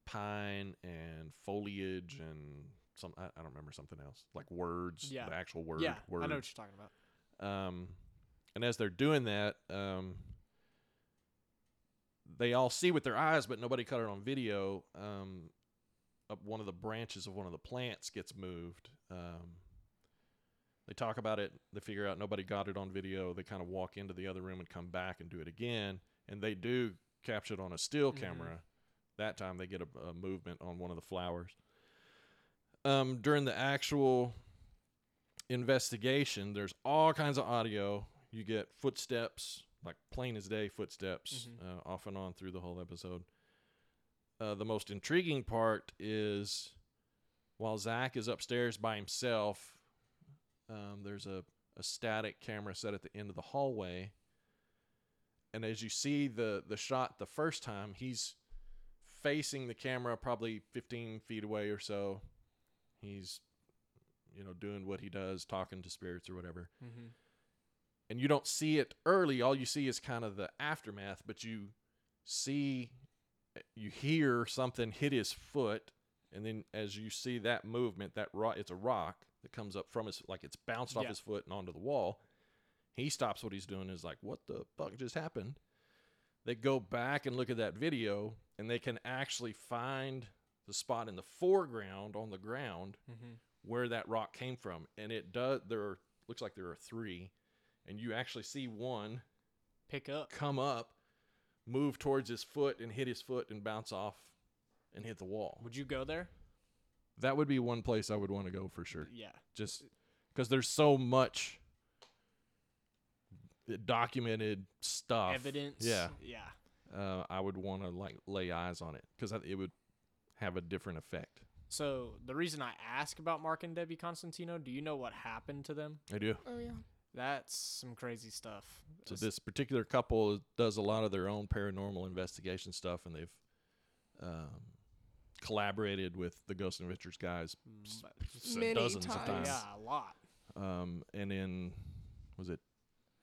pine and foliage and some I, I don't remember something else like words. Yeah. The actual word. yeah. Words. I know what you're talking about. Um, and as they're doing that, um, they all see with their eyes, but nobody caught it on video. Um, up one of the branches of one of the plants gets moved. Um, they talk about it. They figure out nobody got it on video. They kind of walk into the other room and come back and do it again. And they do capture it on a still Mhm. camera. That time they get a, a movement on one of the flowers. Um, during the actual investigation, there's all kinds of audio. You get footsteps, like plain as day footsteps, Mhm. uh, off and on through the whole episode. Uh, the most intriguing part is while Zach is upstairs by himself, um, there's a, a static camera set at the end of the hallway. And as you see the, the shot the first time, he's facing the camera probably 15 feet away or so. He's, you know, doing what he does, talking to spirits or whatever Mm-hmm. and you don't see it early. All you see is kind of the aftermath, but you see, you hear something hit his foot, and then as you see that movement, that rock, it's a rock that comes up from his, like it's bounced off Yeah. his foot and onto the wall. He stops what he's doing, is like, what the fuck just happened? They go back and look at that video, and they can actually find the spot in the foreground on the ground Mm-hmm. where that rock came from, and it does. There are, looks like there are three, and you actually see one Pick up. come up, move towards his foot, and hit his foot and bounce off and hit the wall. Would you go there? That would be one place I would want to go for sure. Yeah. Just because there's so much documented stuff, Evidence. Yeah, Yeah. uh, I would want to like lay eyes on it because it would have a different effect. So the reason I ask about Mark and Debbie Constantino, do you know what happened to them? I do. Oh yeah. That's some crazy stuff. So this particular couple does a lot of their own paranormal investigation stuff, and they've um, collaborated with the Ghost Adventures guys Mm, Many dozens of times. times. Yeah, a lot. Um, and in was it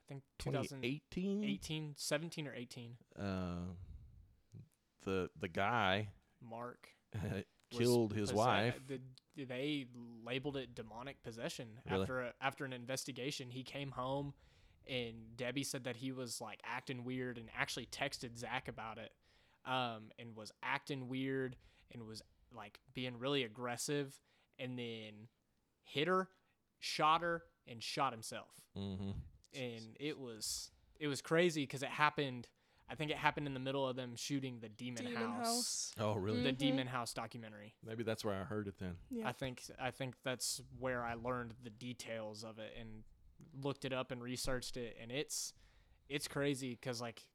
I think 2018, 2018? 17 or 18. Uh, the the guy Mark [laughs] was killed his wife. The, they labeled it demonic possession Really? after a, after an investigation. He came home, and Debbie said that he was like acting weird, and actually texted Zach about it, um, and was acting weird and was like being really aggressive, and then hit her, shot her, and shot himself Mm-hmm. and it was it was crazy because it happened. I think it happened in the middle of them shooting the Demon, Demon House, House. Oh, really? the Mhm. Demon House documentary. Maybe that's where I heard it then. Yeah. I think I think that's where I learned the details of it and looked it up and researched it, and it's it's crazy because like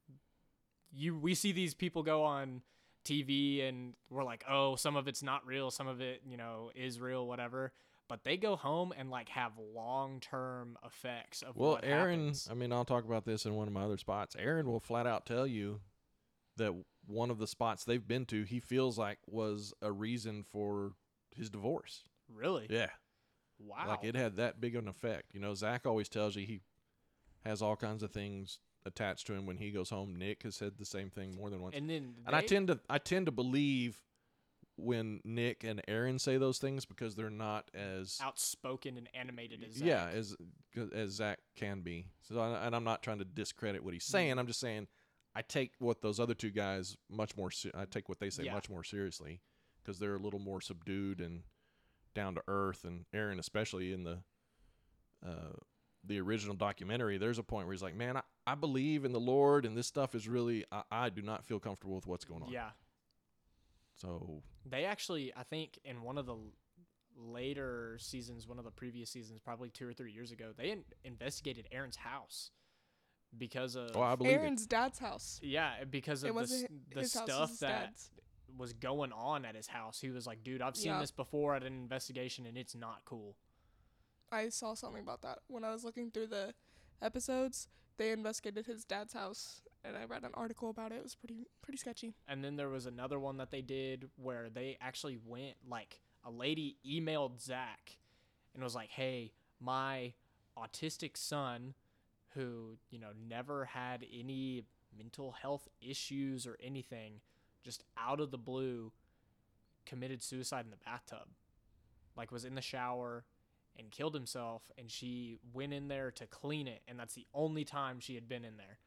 you we see these people go on TV and we're like, oh, some of it's not real, some of it you know is real, whatever. But they go home and like have long term effects of what Well, Aaron, happens. I mean, I'll talk about this in one of my other spots. Aaron will flat out tell you that one of the spots they've been to, he feels like was a reason for his divorce. Really? Yeah. Wow. Like it had that big of an effect. You know, Zach always tells you he has all kinds of things attached to him when he goes home. Nick has said the same thing more than once. and then And I tend to I tend to believe when Nick and Aaron say those things because they're not as outspoken and animated as yeah as as Zach can be. So I, and I'm not trying to discredit what he's saying. Mm-hmm. I'm just saying I take what those other two guys much more. Se- I take what they say Yeah. much more seriously because they're a little more subdued and down to earth. And Aaron, especially in the uh, the original documentary, there's a point where he's like, "Man, I, I believe in the Lord, and this stuff is really. I, I do not feel comfortable with what's going on." Yeah. So They actually, I think, in one of the later seasons, one of the previous seasons, probably two or three years ago, they in- investigated Aaron's house because of oh, I believe it. Aaron's dad's house. yeah, because It of the, wasn't s- hi- the his house, it was stuff that dad's. was going on at his house. He was like, "Dude, I've seen Yeah. this before at an investigation, and it's not cool." I saw something about that when I was looking through the episodes. They investigated his dad's house, and I read an article about it. It was pretty pretty sketchy. And then there was another one that they did where they actually went like a lady emailed Zach and was like, "Hey, my autistic son, who you know never had any mental health issues or anything, just out of the blue, committed suicide in the bathtub. Like was in the shower." And killed himself, and she went in there to clean it, and that's the only time she had been in there.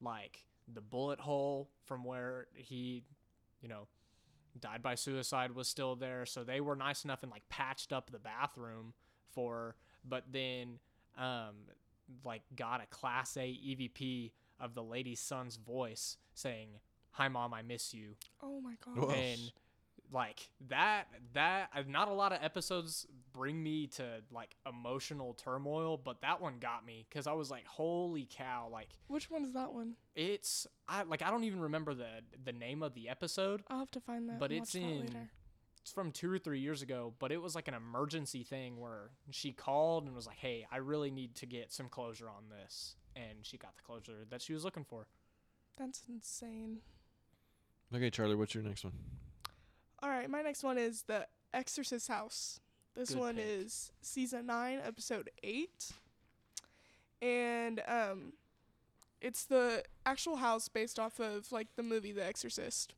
Like the bullet hole from where he, you know, died by suicide was still there. So they were nice enough and like patched up the bathroom for, her, but then, um, like got a class A EVP of the lady's son's voice saying, "Hi, mom, I miss you," Oh my god. Whoa. and like that that not a lot of episodes bring me to like emotional turmoil but that one got me because i was like holy cow like Which one is that one? it's I like I don't even remember the the name of the episode. I'll have to find that. But it's in- later. It's from two or three years ago, but it was like an emergency thing where she called and was like, "Hey, I really need to get some closure on this," and she got the closure that she was looking for. That's insane. Okay, Charlie, what's your next one? All right, my next one is the Exorcist House. This Good one pick. is season nine, episode eight, and um, it's the actual house based off of like the movie The Exorcist.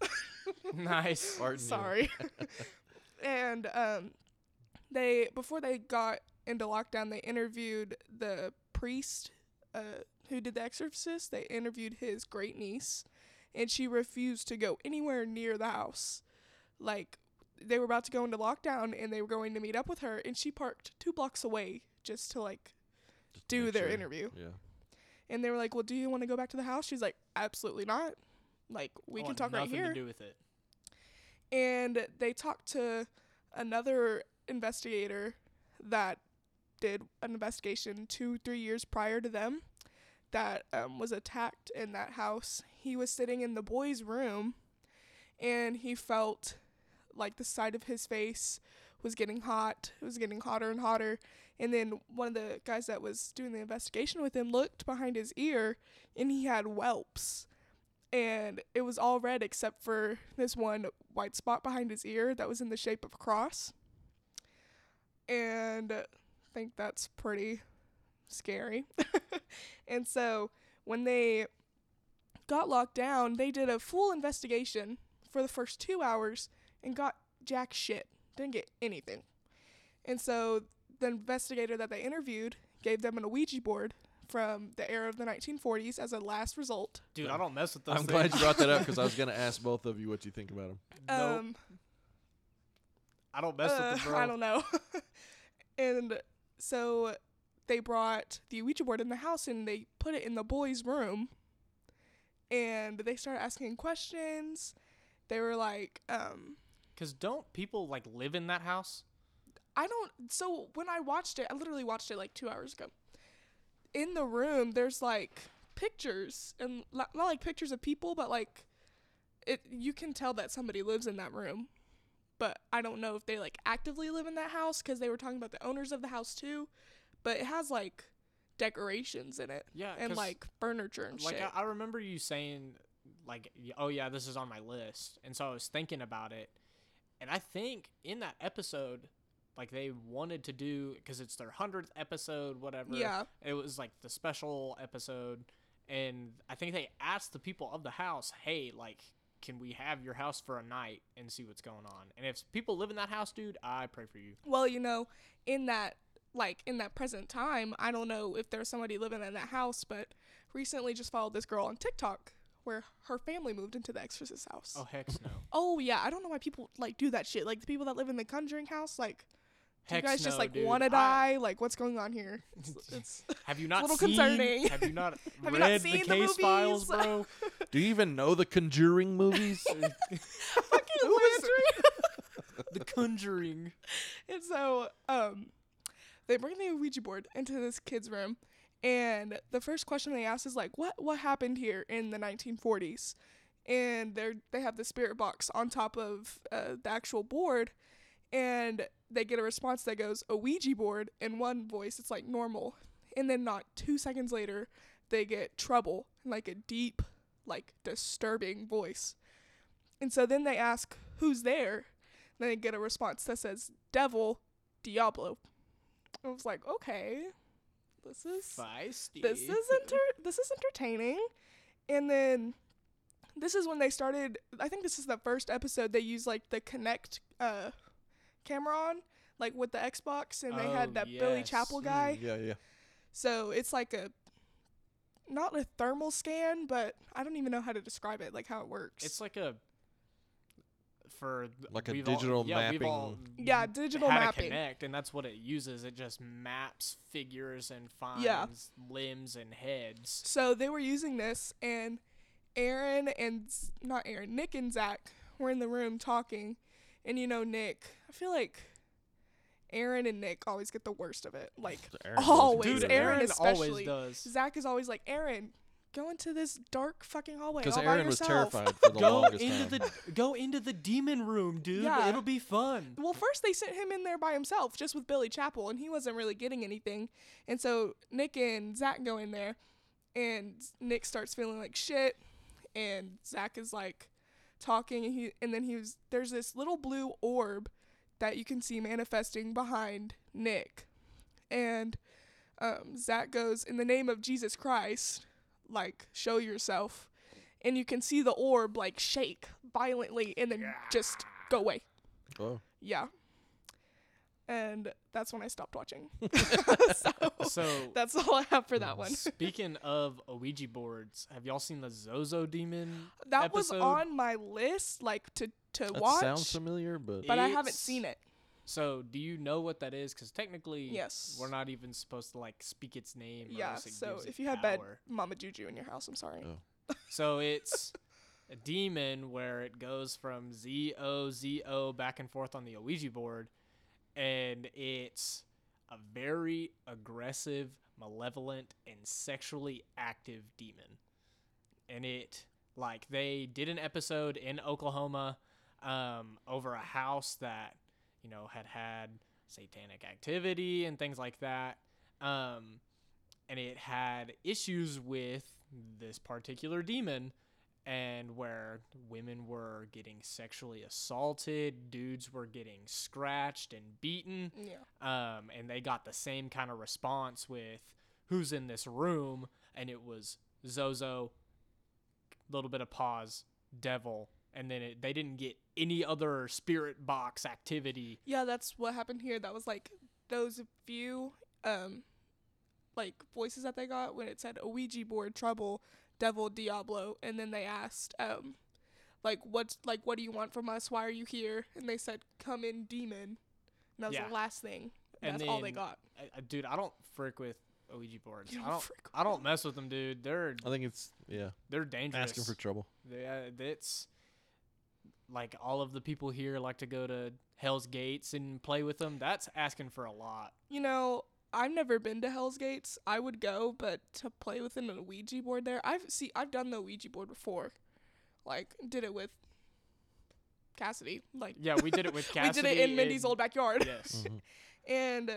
[laughs] nice. [laughs] Pardon. Sorry. [laughs] and um, they before they got into lockdown, they interviewed the priest uh, who did The Exorcist. They interviewed his great niece, and she refused to go anywhere near the house. Like they were about to go into lockdown, and they were going to meet up with her, and she parked two blocks away just to like Just do make their sure. interview. Yeah. And they were like, "Well, do you want to go back to the house?" She's like, "Absolutely not. Like we I can want talk right here." nothing to do with it. and they talked to another investigator that did an investigation two three years prior to them that um, was attacked in that house he was sitting in the boy's room and he felt like the side of his face was getting hot it was getting hotter and hotter and then one of the guys that was doing the investigation with him looked behind his ear and he had whelps and it was all red except for this one white spot behind his ear that was in the shape of a cross. And I think that's pretty scary. [laughs] and so when they got locked down, they did a full investigation for the first two hours and got jack shit. Didn't get anything. And so the investigator that they interviewed gave them an Ouija board from the era of the 1940s as a last result. Dude, I don't mess with those I'm things. glad you brought that up because I was [laughs] going to ask both of you what you think about them. Nope, Um, I don't mess Uh, with them, bro. I don't know. [laughs] and so they brought the Ouija board in the house and they put it in the boys' room. And they started asking questions. They were like, um, Cause don't people like live in that house? I don't. So when I watched it, I literally watched it like two hours ago. In the room, there's like pictures and li- not like pictures of people, but like it. You can tell that somebody lives in that room. but I don't know if they like actively live in that house because they were talking about the owners of the house too. But it has like decorations in it Yeah, and like furniture and like shit. I, I remember you saying like oh yeah this is on my list and so i was thinking about it and i think in that episode like they wanted to do because it's their 100th episode whatever. Yeah, it was like the special episode and i think they asked the people of the house hey like can we have your house for a night and see what's going on? And if people live in that house dude i pray for you. Well, you know, in that like in that present time, I don't know if there's somebody living in that house, but recently just followed this girl on TikTok where her family moved into the Exorcist house. oh heck no [gasps] Oh yeah, I don't know why people like do that shit. Like the people that live in the Conjuring house, like do you Heck guys just like want to I- die? Like what's going on here? [laughs] It's, it's have you not [laughs] little seen concerning. have you not [laughs] Have you read not seen the the case files bro Do you even know the Conjuring movies? fucking Who is lantern. the conjuring and so um, they bring the Ouija board into this kid's room, and the first question they ask is like, "What what happened here in the 1940s?" And they're they have the spirit box on top of uh, the actual board, and they get a response that goes a Ouija board in one voice. It's like normal, and then not two seconds later, they get trouble, like a deep, like disturbing voice. And so then they ask who's there. Then they get a response that says devil, Diablo. I was like, okay, this is feisty this is inter- this is entertaining. And then this is when they started. I think this is the first episode they used like the Kinect uh, camera on, like with the Xbox, and they Oh, had that Billy yes. Chapel Mm, guy. yeah, yeah. So it's like a not a thermal scan, but I don't even know how to describe it, like how it works. It's like a for Like a we've all- digital yeah, we've all Yeah, digital had a mapping. Kinect, and that's what it uses. It just maps figures and finds Yeah. limbs and heads. So they were using this, and Aaron and not Aaron, Nick and Zach were in the room talking, and you know Nick, I feel like Aaron and Nick always get the worst of it. Like Aaron always, Dude. Aaron Aaron especially. always does. Zach is always like, Aaron, go into this dark fucking hallway Because all by Aaron was yourself. terrified for the [laughs] Go longest into time. the go into the demon room, dude. Yeah. It'll be fun. Well, first they sent him in there by himself, just with Billy Chapel, and he wasn't really getting anything. And so Nick and Zach go in there, and Nick starts feeling like shit, and Zach is like talking, and he and then he was there's this little blue orb that you can see manifesting behind Nick, and um, Zach goes in the name of Jesus Christ, like show yourself, and you can see the orb like shake violently and then just go away. Oh. Yeah. And that's when I stopped watching. [laughs] [laughs] so So that's all I have for that one. [laughs] Speaking of Ouija boards, have y'all seen the Zozo demon? That was on my list, like to to That watch, sounds familiar, but but I haven't seen it. So, do you know what that is? Because technically, Yes. we're not even supposed to like speak its name. Yeah. else it So if you had bad. Mama Juju in your house, I'm sorry. Oh. [laughs] So it's a demon where it goes from Z O Z O back and forth on the Ouija board, and it's a very aggressive, malevolent, and sexually active demon. And it like they did an episode in Oklahoma um, over a house that you know had had satanic activity and things like that. Um, and it had issues with this particular demon and where women were getting sexually assaulted, dudes were getting scratched and beaten, Yeah. um, and they got the same kind of response with who's in this room, and it was Zozo, little bit of pause, devil, and then it, they didn't get any other spirit box activity. Yeah, that's what happened here. That was like those few um like voices that they got when it said Ouija board, trouble, devil, Diablo, and then they asked um like what's like what do you want from us? Why are you here? And they said come in demon. And that was Yeah. the last thing. And That's all they got. I, I, dude, I don't frick with Ouija boards. I don't don't. frick I don't mess with them, dude. They're I think it's yeah, they're dangerous. asking for trouble. Yeah, it's like all of the people here like to go to Hell's Gates and play with them. That's asking for a lot. You know, I've never been to Hell's Gates. I would go, but to play with an Ouija board there, I've see I've done the Ouija board before. Like did it with Cassidy. Like Yeah, we did it with Cassidy. [laughs] we did it in Mindy's old backyard. Yes. Mhm. [laughs] And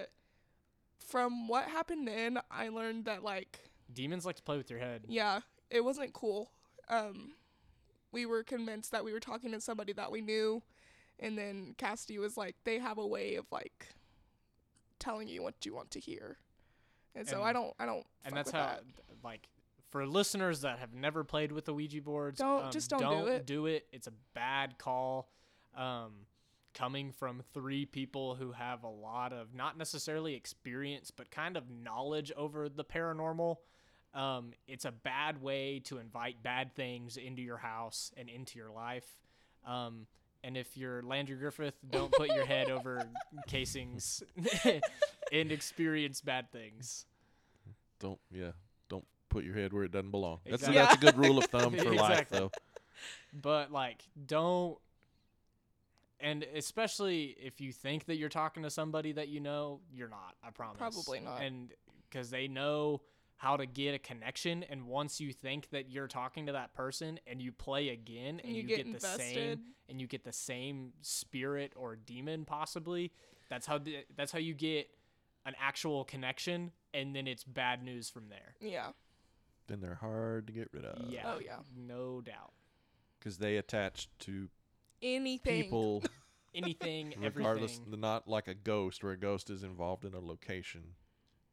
from what happened then, I learned that like Demons like to play with your head. yeah, it wasn't cool. Um, we were convinced that we were talking to somebody that we knew, and then Cassidy was like, they have a way of like telling you what you want to hear, and so I don't, I don't. and that's how that. like for listeners that have never played with the Ouija boards, Don't- um, just don't do don't it. do it. It's a bad call. Um, coming from three people who have a lot of not necessarily experience, but kind of knowledge over the paranormal. Um, it's a bad way to invite bad things into your house and into your life. Um, and if you're Landry Griffith, don't put your head [laughs] over casings [laughs] and experience bad things. Don't yeah. Don't put your head where it doesn't belong. That's Exactly. a, that's a good rule of thumb [laughs] for life though. but like don't and especially if you think that you're talking to somebody that you know you're not i promise Probably not. and because they know how to get a connection and once you think that you're talking to that person and you play again and You you, get get, the same and you get the same spirit or demon possibly that's how the, that's how you get an actual connection and then it's bad news from there Yeah. Then they're hard to get rid of. yeah Oh, yeah. no doubt Because they attach to Anything. people anything [laughs] regardless everything they're not like a ghost where a ghost is involved in a location.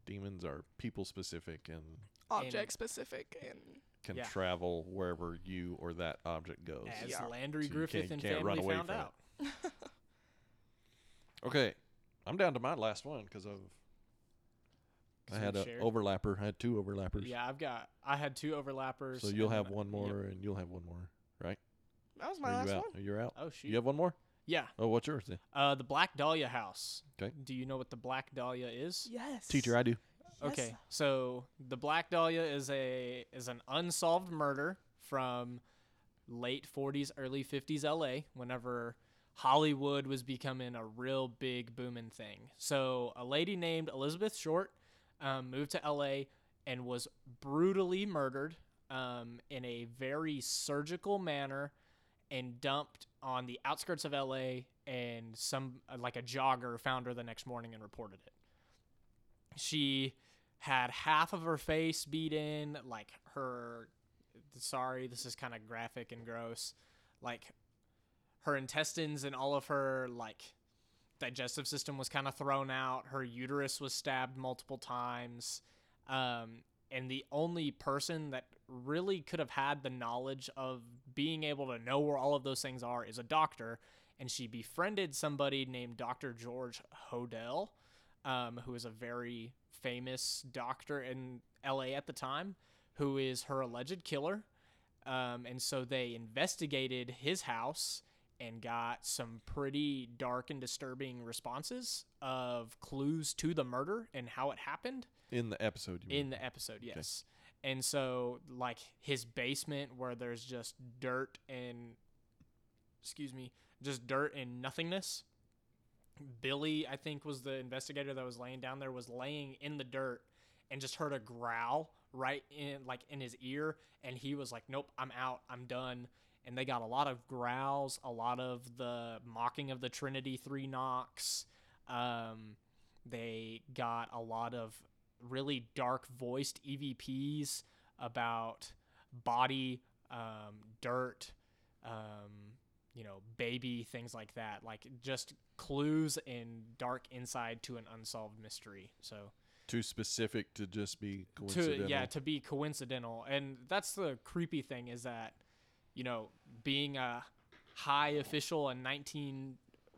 Demons are people specific and object specific and can Yeah. travel wherever you or that object goes. as Yeah. Landry So Griffith can't- and can't run family away found from it. out. [laughs] Okay, I'm down to my last one because of I 'Cause had we a shared. overlapper. I had two overlappers. Yeah, I've got. I had two overlappers. So you'll have then- one yep. more, and you'll have one more. Right? That was my are last you one. out? You're out. Oh shoot. You have one more? Yeah. Oh, what's yours then? Uh, the Black Dahlia house. Okay. Do you know what the Black Dahlia is? Yes. Teacher, I do. Yes. Okay, so the Black Dahlia is a is an unsolved murder from late 40s, early 50s LA. Whenever Hollywood was becoming a real big booming thing. So a lady named Elizabeth Short um, moved to LA and was brutally murdered um, in a very surgical manner and dumped on the outskirts of LA. And some like a jogger found her the next morning and reported it she had half of her face beat in like her sorry this is kind of graphic and gross like her intestines and all of her like digestive system was kind of thrown out her uterus was stabbed multiple times um, and the only person that really could have had the knowledge of being able to know where all of those things are is a doctor and she befriended somebody named dr george hodel um, who is a very famous doctor in LA at the time, who is her alleged killer. Um, and so they investigated his house and got some pretty dark and disturbing responses of clues to the murder and how it happened In the episode. You in the episode, yes. And so, like his basement, where there's just dirt and, excuse me, just dirt and nothingness. Billy, I think, was the investigator that was laying down there, was laying in the dirt and just heard a growl right in, like in his ear, and he was like, "Nope, I'm out, I'm done." And they got a lot of growls, a lot of the mocking of the Trinity Three knocks. Um, they got a lot of really dark voiced EVPs about body, um, dirt, um, you know, baby, things like that. Like just clues and dark inside to an unsolved mystery. So Too specific to just be to yeah, to be coincidental. And that's the creepy thing is that, you know, being a high official in 19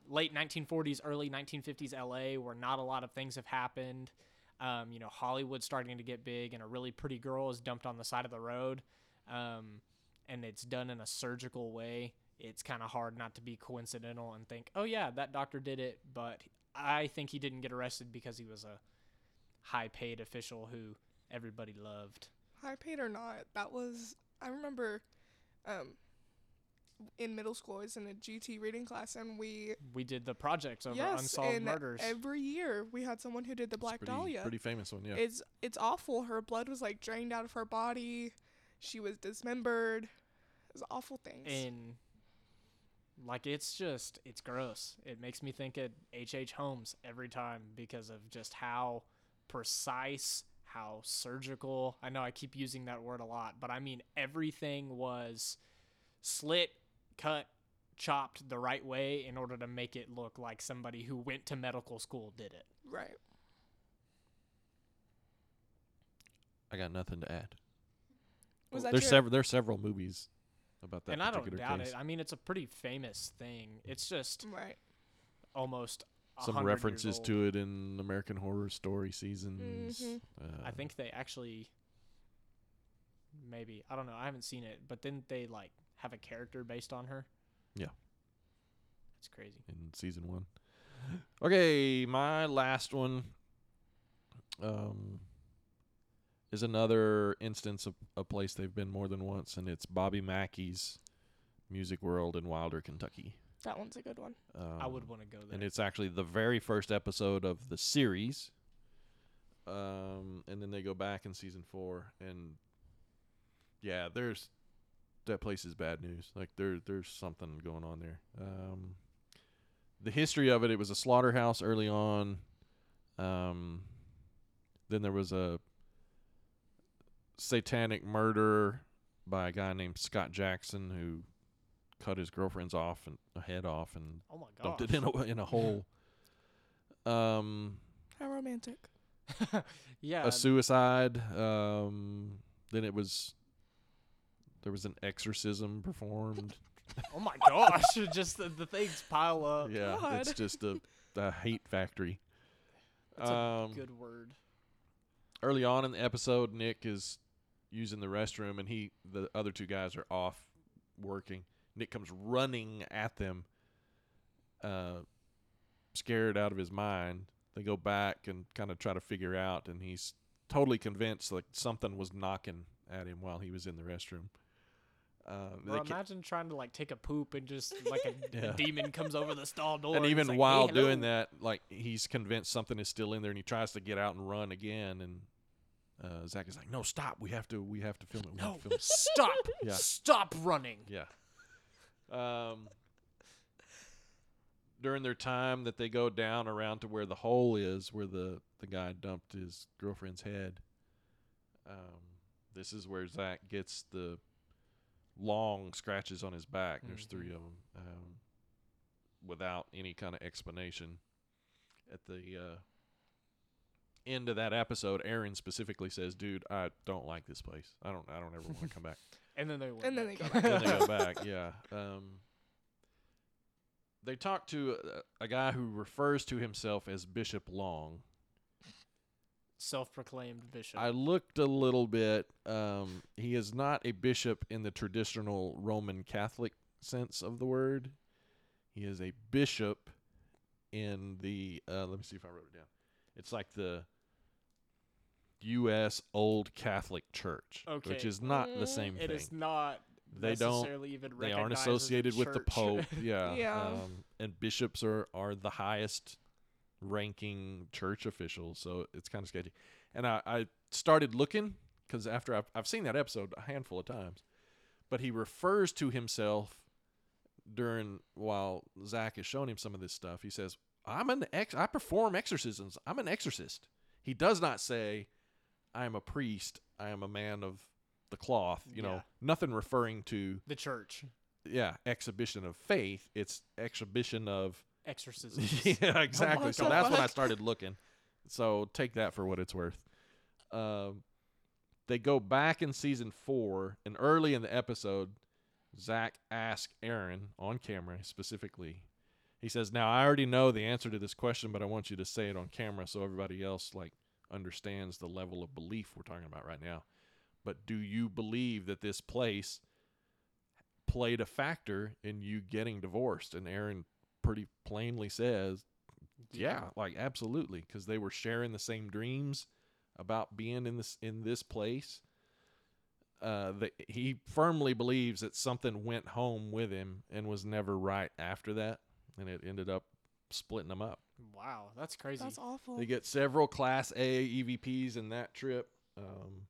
late 1940s, early 1950s LA, where not a lot of things have happened. Um, you know, Hollywood's starting to get big, and a really pretty girl is dumped on the side of the road, um, and it's done in a surgical way. It's kind of hard not to be coincidental and think, oh yeah, that doctor did it. But I think he didn't get arrested because he was a high-paid official who everybody loved. High paid or not, that was I remember um in middle school I was in a GT reading class and we We did the projects over yes unsolved and murders. every year we had someone who did the It's Black pretty, Dahlia. Pretty famous one, yeah. It's it's awful. Her blood was like drained out of her body. She was dismembered. It was awful things. and Like it's just it's gross. It makes me think of H.H. H. Holmes every time because of just how precise, how surgical. I know I keep using that word a lot, but I mean everything was slit, cut, chopped the right way in order to make it look like somebody who went to medical school did it. Right. I got nothing to add. Was that There's your, several there's several movies about that and I don't doubt case. it. I mean, it's a pretty famous thing. It's just Right. almost Some hundred years references old. to it in American Horror Story seasons. Mhm. Uh, I think they actually maybe I don't know. I haven't seen it, but didn't they like have a character based on her? Yeah. That's crazy. in season one. Okay, my last one um, is another instance of a place they've been more than once, and it's Bobby Mackey's Music World in Wilder, Kentucky. That one's a good one. Um, I would want to go there. and it's actually the very first episode of the series. Um, and then they go back in season four, and yeah, there's that place is bad news. Like there, there's something going on there. Um, the history of it, it was a slaughterhouse early on. Um, then there was a satanic murder by a guy named Scott Jackson who cut his girlfriend's off and a head off and oh my dumped it in a in a hole. [laughs] Um, How romantic. [laughs] yeah. a suicide. Um, then it was there was an exorcism performed. [laughs] oh my gosh. [laughs] just the, the things pile up. yeah, it's just a, a hate factory. [laughs] That's a Um, good word. Early on in the episode, Nick is using the restroom, and he the other two guys are off working. Nick comes running at them, uh, scared out of his mind. They go back and kind of try to figure out, and he's totally convinced like something was knocking at him while he was in the restroom. Ca- imagine trying to like take a poop and just like a [laughs] Yeah. [laughs] demon comes over the stall door. and he's even like, while "Hey, doing that, like he's convinced something is still in there, and he tries to get out and run again. And uh, Zach is like, "No, stop! We have to, we have to film it. We have No, to film it." [laughs] stop. Yeah. Stop running. Yeah. Um, during their time that they go down around to where the hole is, where the the guy dumped his girlfriend's head. Um, this is where Zach gets the long scratches on his back. There's Mhm. three of them, um, without any kind of explanation. At the uh, end of that episode, Aaron specifically says, "Dude, I don't like this place. I don't. I don't ever want to come back." [laughs] And then they went And then they back. go then they go [laughs] back. Yeah. Um, they talk to a, a guy who refers to himself as Bishop Long. Self-proclaimed bishop. I looked a little bit. Um, he is not a bishop in the traditional Roman Catholic sense of the word. He is a bishop in the. Uh, let me see if I wrote it down. It's like the U.S. Old Catholic Church, which is not the Mm, same It thing. is not. They don't- Even they aren't recognized as associated with the. Pope. [laughs] Yeah. Yeah. Um, and bishops are, are the highest ranking church officials. So it's kind of sketchy. And I, I started looking because after I've, I've seen that episode a handful of times, but he refers to himself during while Zach is showing him some of this stuff. He says, I'm an ex, I perform exorcisms. I'm an exorcist. He does not say, I am a priest. I am a man of the cloth. You Yeah. know, nothing referring to the church yeah, exhibition of faith. It's exhibition of exorcism. [laughs] yeah, [laughs] exactly. so that's when I started looking. So take that for what it's worth. Um, they go back in season four, and early in the episode, Zach asks Aaron on camera specifically. He says, "Now I already know the answer to this question, but I want you to say it on camera so everybody else like understands the level of belief we're talking about right now. But do you believe that this place played a factor in you getting divorced?" And Aaron pretty plainly says, yeah, like absolutely, because they were sharing the same dreams about being in this in this place. Uh, that he firmly believes that something went home with him and was never right after that, and it ended up splitting them up. Wow, that's crazy. That's awful. They get several Class A EVPs in that trip. Um,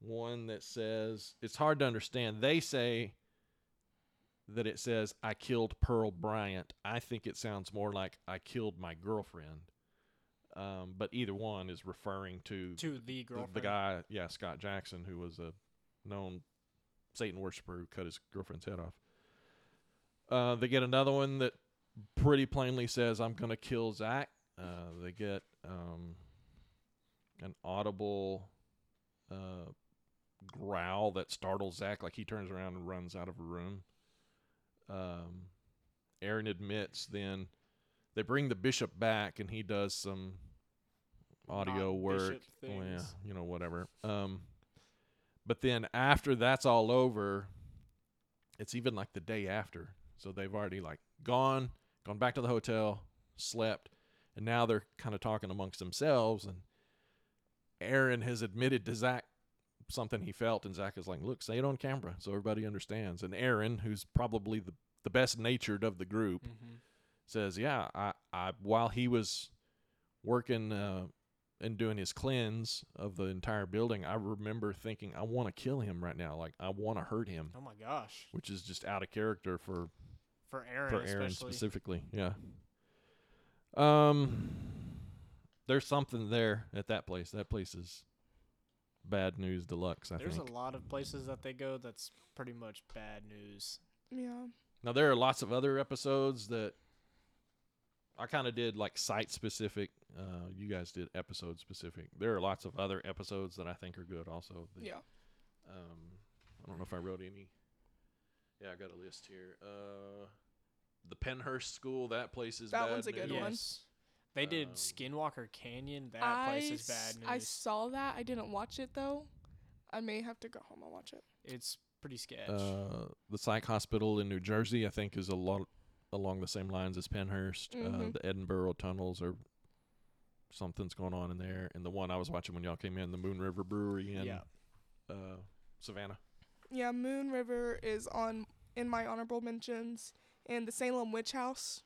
one that says it's hard to understand. They say that it says I killed Pearl Bryan. I think it sounds more like I killed my girlfriend. Um, but either one is referring to To the the, girlfriend. the guy, yeah, Scott Jackson, who was a known Satan worshiper who cut his girlfriend's head off. Uh, they get another one that pretty plainly says, "I'm gonna kill Zach." Uh, they get um, an audible uh, growl that startles Zach, like he turns around and runs out of a room. Um, Aaron admits then they bring the bishop back, and he does some audio work. Yeah, you know, whatever. Um, but then after that's all over, it's even like the day after. So they've already like gone, gone back to the hotel, slept, and now they're kind of talking amongst themselves. And Aaron has admitted to Zak something he felt, and Zak is like, "Look, say it on camera so everybody understands." And Aaron, who's probably the the best natured of the group, Mhm. says, "Yeah, I, I while he was working uh, and doing his cleanse of the entire building, I remember thinking, I want to kill him right now. Like I want to hurt him, Oh my gosh. which is just out of character for For Aaron, for Aaron especially. specifically. Yeah. Um, there's something there at that place. That place is bad news deluxe. I There's think. a lot of places that they go that's pretty much bad news. Yeah. Now there are lots of other episodes that I kind of did like site specific. Uh, you guys did episode specific. There are lots of other episodes that I think are good also. that- Yeah. Um, I don't know if I wrote any. Yeah, I got a list here. Uh, the Pennhurst School. That place is That bad one's a good news. one. Yes. They did Um, Skinwalker Canyon. That I, place is bad news. I saw that. I didn't watch it though. I may have to go home and watch it. it's pretty sketch. Uh, the psych hospital in New Jersey, I think, is a lot along the same lines as Pennhurst. Uh, Mhm. the Edinburgh tunnels are something's going on in there, and the one I was watching when y'all came in, the Moon River Brewery in yeah. uh, Savannah. Yeah, Moon River is on in my honorable mentions, and the Salem Witch House.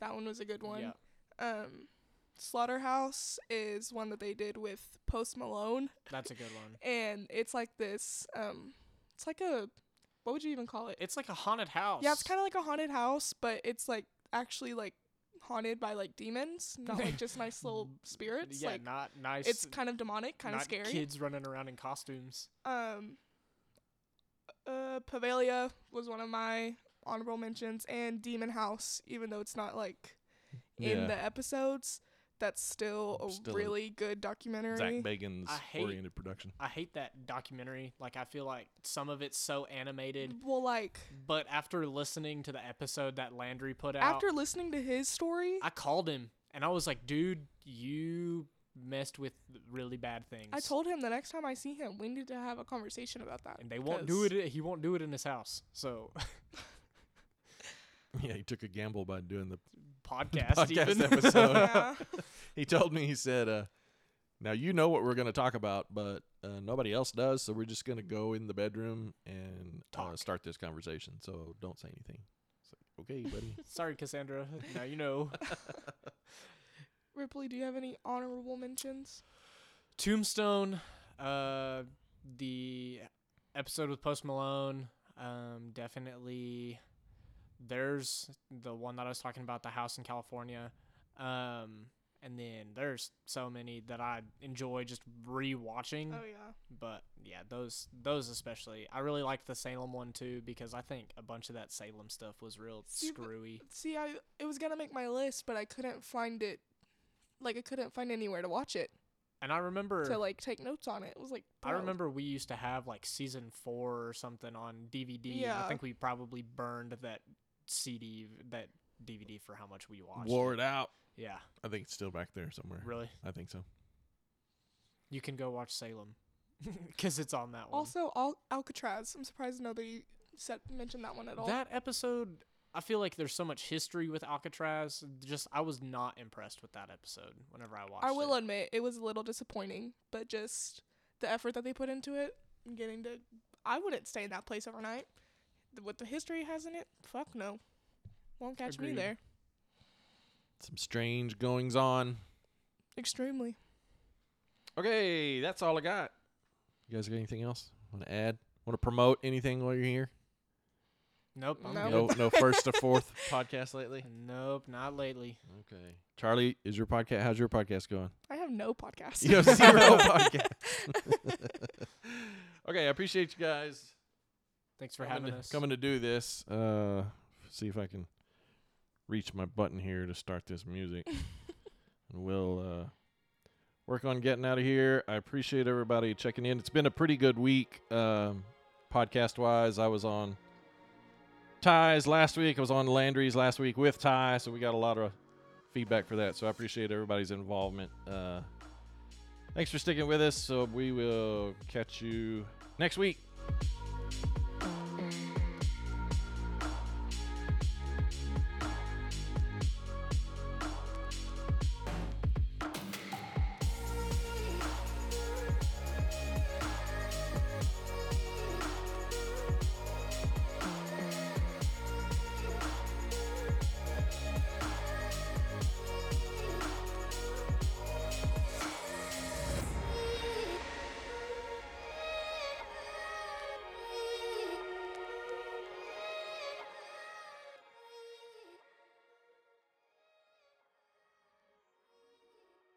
That one was a good one. Yeah. Um, Slaughterhouse is one that they did with Post Malone, That's a good one. and it's like this. Um, it's like a, what would you even call it? It's like a haunted house. Yeah, it's kind of like a haunted house, but it's like actually like haunted by like demons, not like just nice [laughs] little spirits. Yeah, like not nice. it's kind of demonic, kind of scary. Kids running around in costumes. Um, uh, Poveglia was one of my honorable mentions, and Demon House, even though it's not like in Yeah. the episodes, that's still a Still a really good documentary. Zak Bagans hate- oriented production. I hate that documentary. Like I feel like some of it's so animated, well, like but after listening to the episode that Landry put out, after listening to his story, I called him and I was like, "Dude, you messed with really bad things." I told him the next time I see him, we need to have a conversation about that. and they won't do it. He won't do it in his house. So [laughs] yeah, he took a gamble by doing the. Podcast, Podcast even. episode. [laughs] yeah. [laughs] He told me he said, uh, "Now you know what we're going to talk about, but uh, nobody else does, so we're just going to go in the bedroom and uh, start this conversation. So don't say anything." It's like, okay, buddy. [laughs] Sorry, Cassandra. Now you know. Ripley, do you have any honorable mentions? Tombstone, uh, the episode with Post Malone, um, definitely. There's the one that I was talking about, the house in California, um, and then there's so many that I enjoy just rewatching. Oh yeah. But yeah, those those especially. I really liked the Salem one too because I think a bunch of that Salem stuff was real See, screwy. See, I it was gonna make my list, but I couldn't find it. Like I couldn't find anywhere to watch it And I remember to like take notes on it. It was like I remember we used to have like season four or something on DVD. and I think we probably burned that CD, that DVD for how much we watched. Wore it. it out. Yeah, I think it's still back there somewhere. really. I think so. You can go watch Salem [laughs] because it's on that one. Also, Al- Alcatraz. I'm surprised nobody said mentioned that one at all. that episode, I feel like there's so much history with Alcatraz. Just I was not impressed with that episode. Whenever I watched, I will it. admit it was a little disappointing, but just the effort that they put into it, and getting to, I wouldn't stay in that place overnight. Th- With the history has in it, fuck no, won't catch me there. Some strange goings on. Extremely. Okay, that's all I got. You guys got anything else? Want to add? Want to promote anything while you're here? Nope. I'm No. good. No, no first to fourth [laughs] podcast lately. Nope, not lately. Okay, Charlie, is your podcast? How's your podcast going? I have no podcast. You have zero [laughs] podcast. [laughs] okay, I appreciate you guys Thanks for coming having to, us. coming to do this. Uh, see if I can reach my button here to start this music, [laughs] and we'll uh, work on getting out of here. I appreciate everybody checking in. It's been a pretty good week, um, podcast wise. I was on Ties last week. I was on Landry's last week with Ty, so we got a lot of feedback for that. So I appreciate everybody's involvement. Uh, thanks for sticking with us. So we will catch you next week.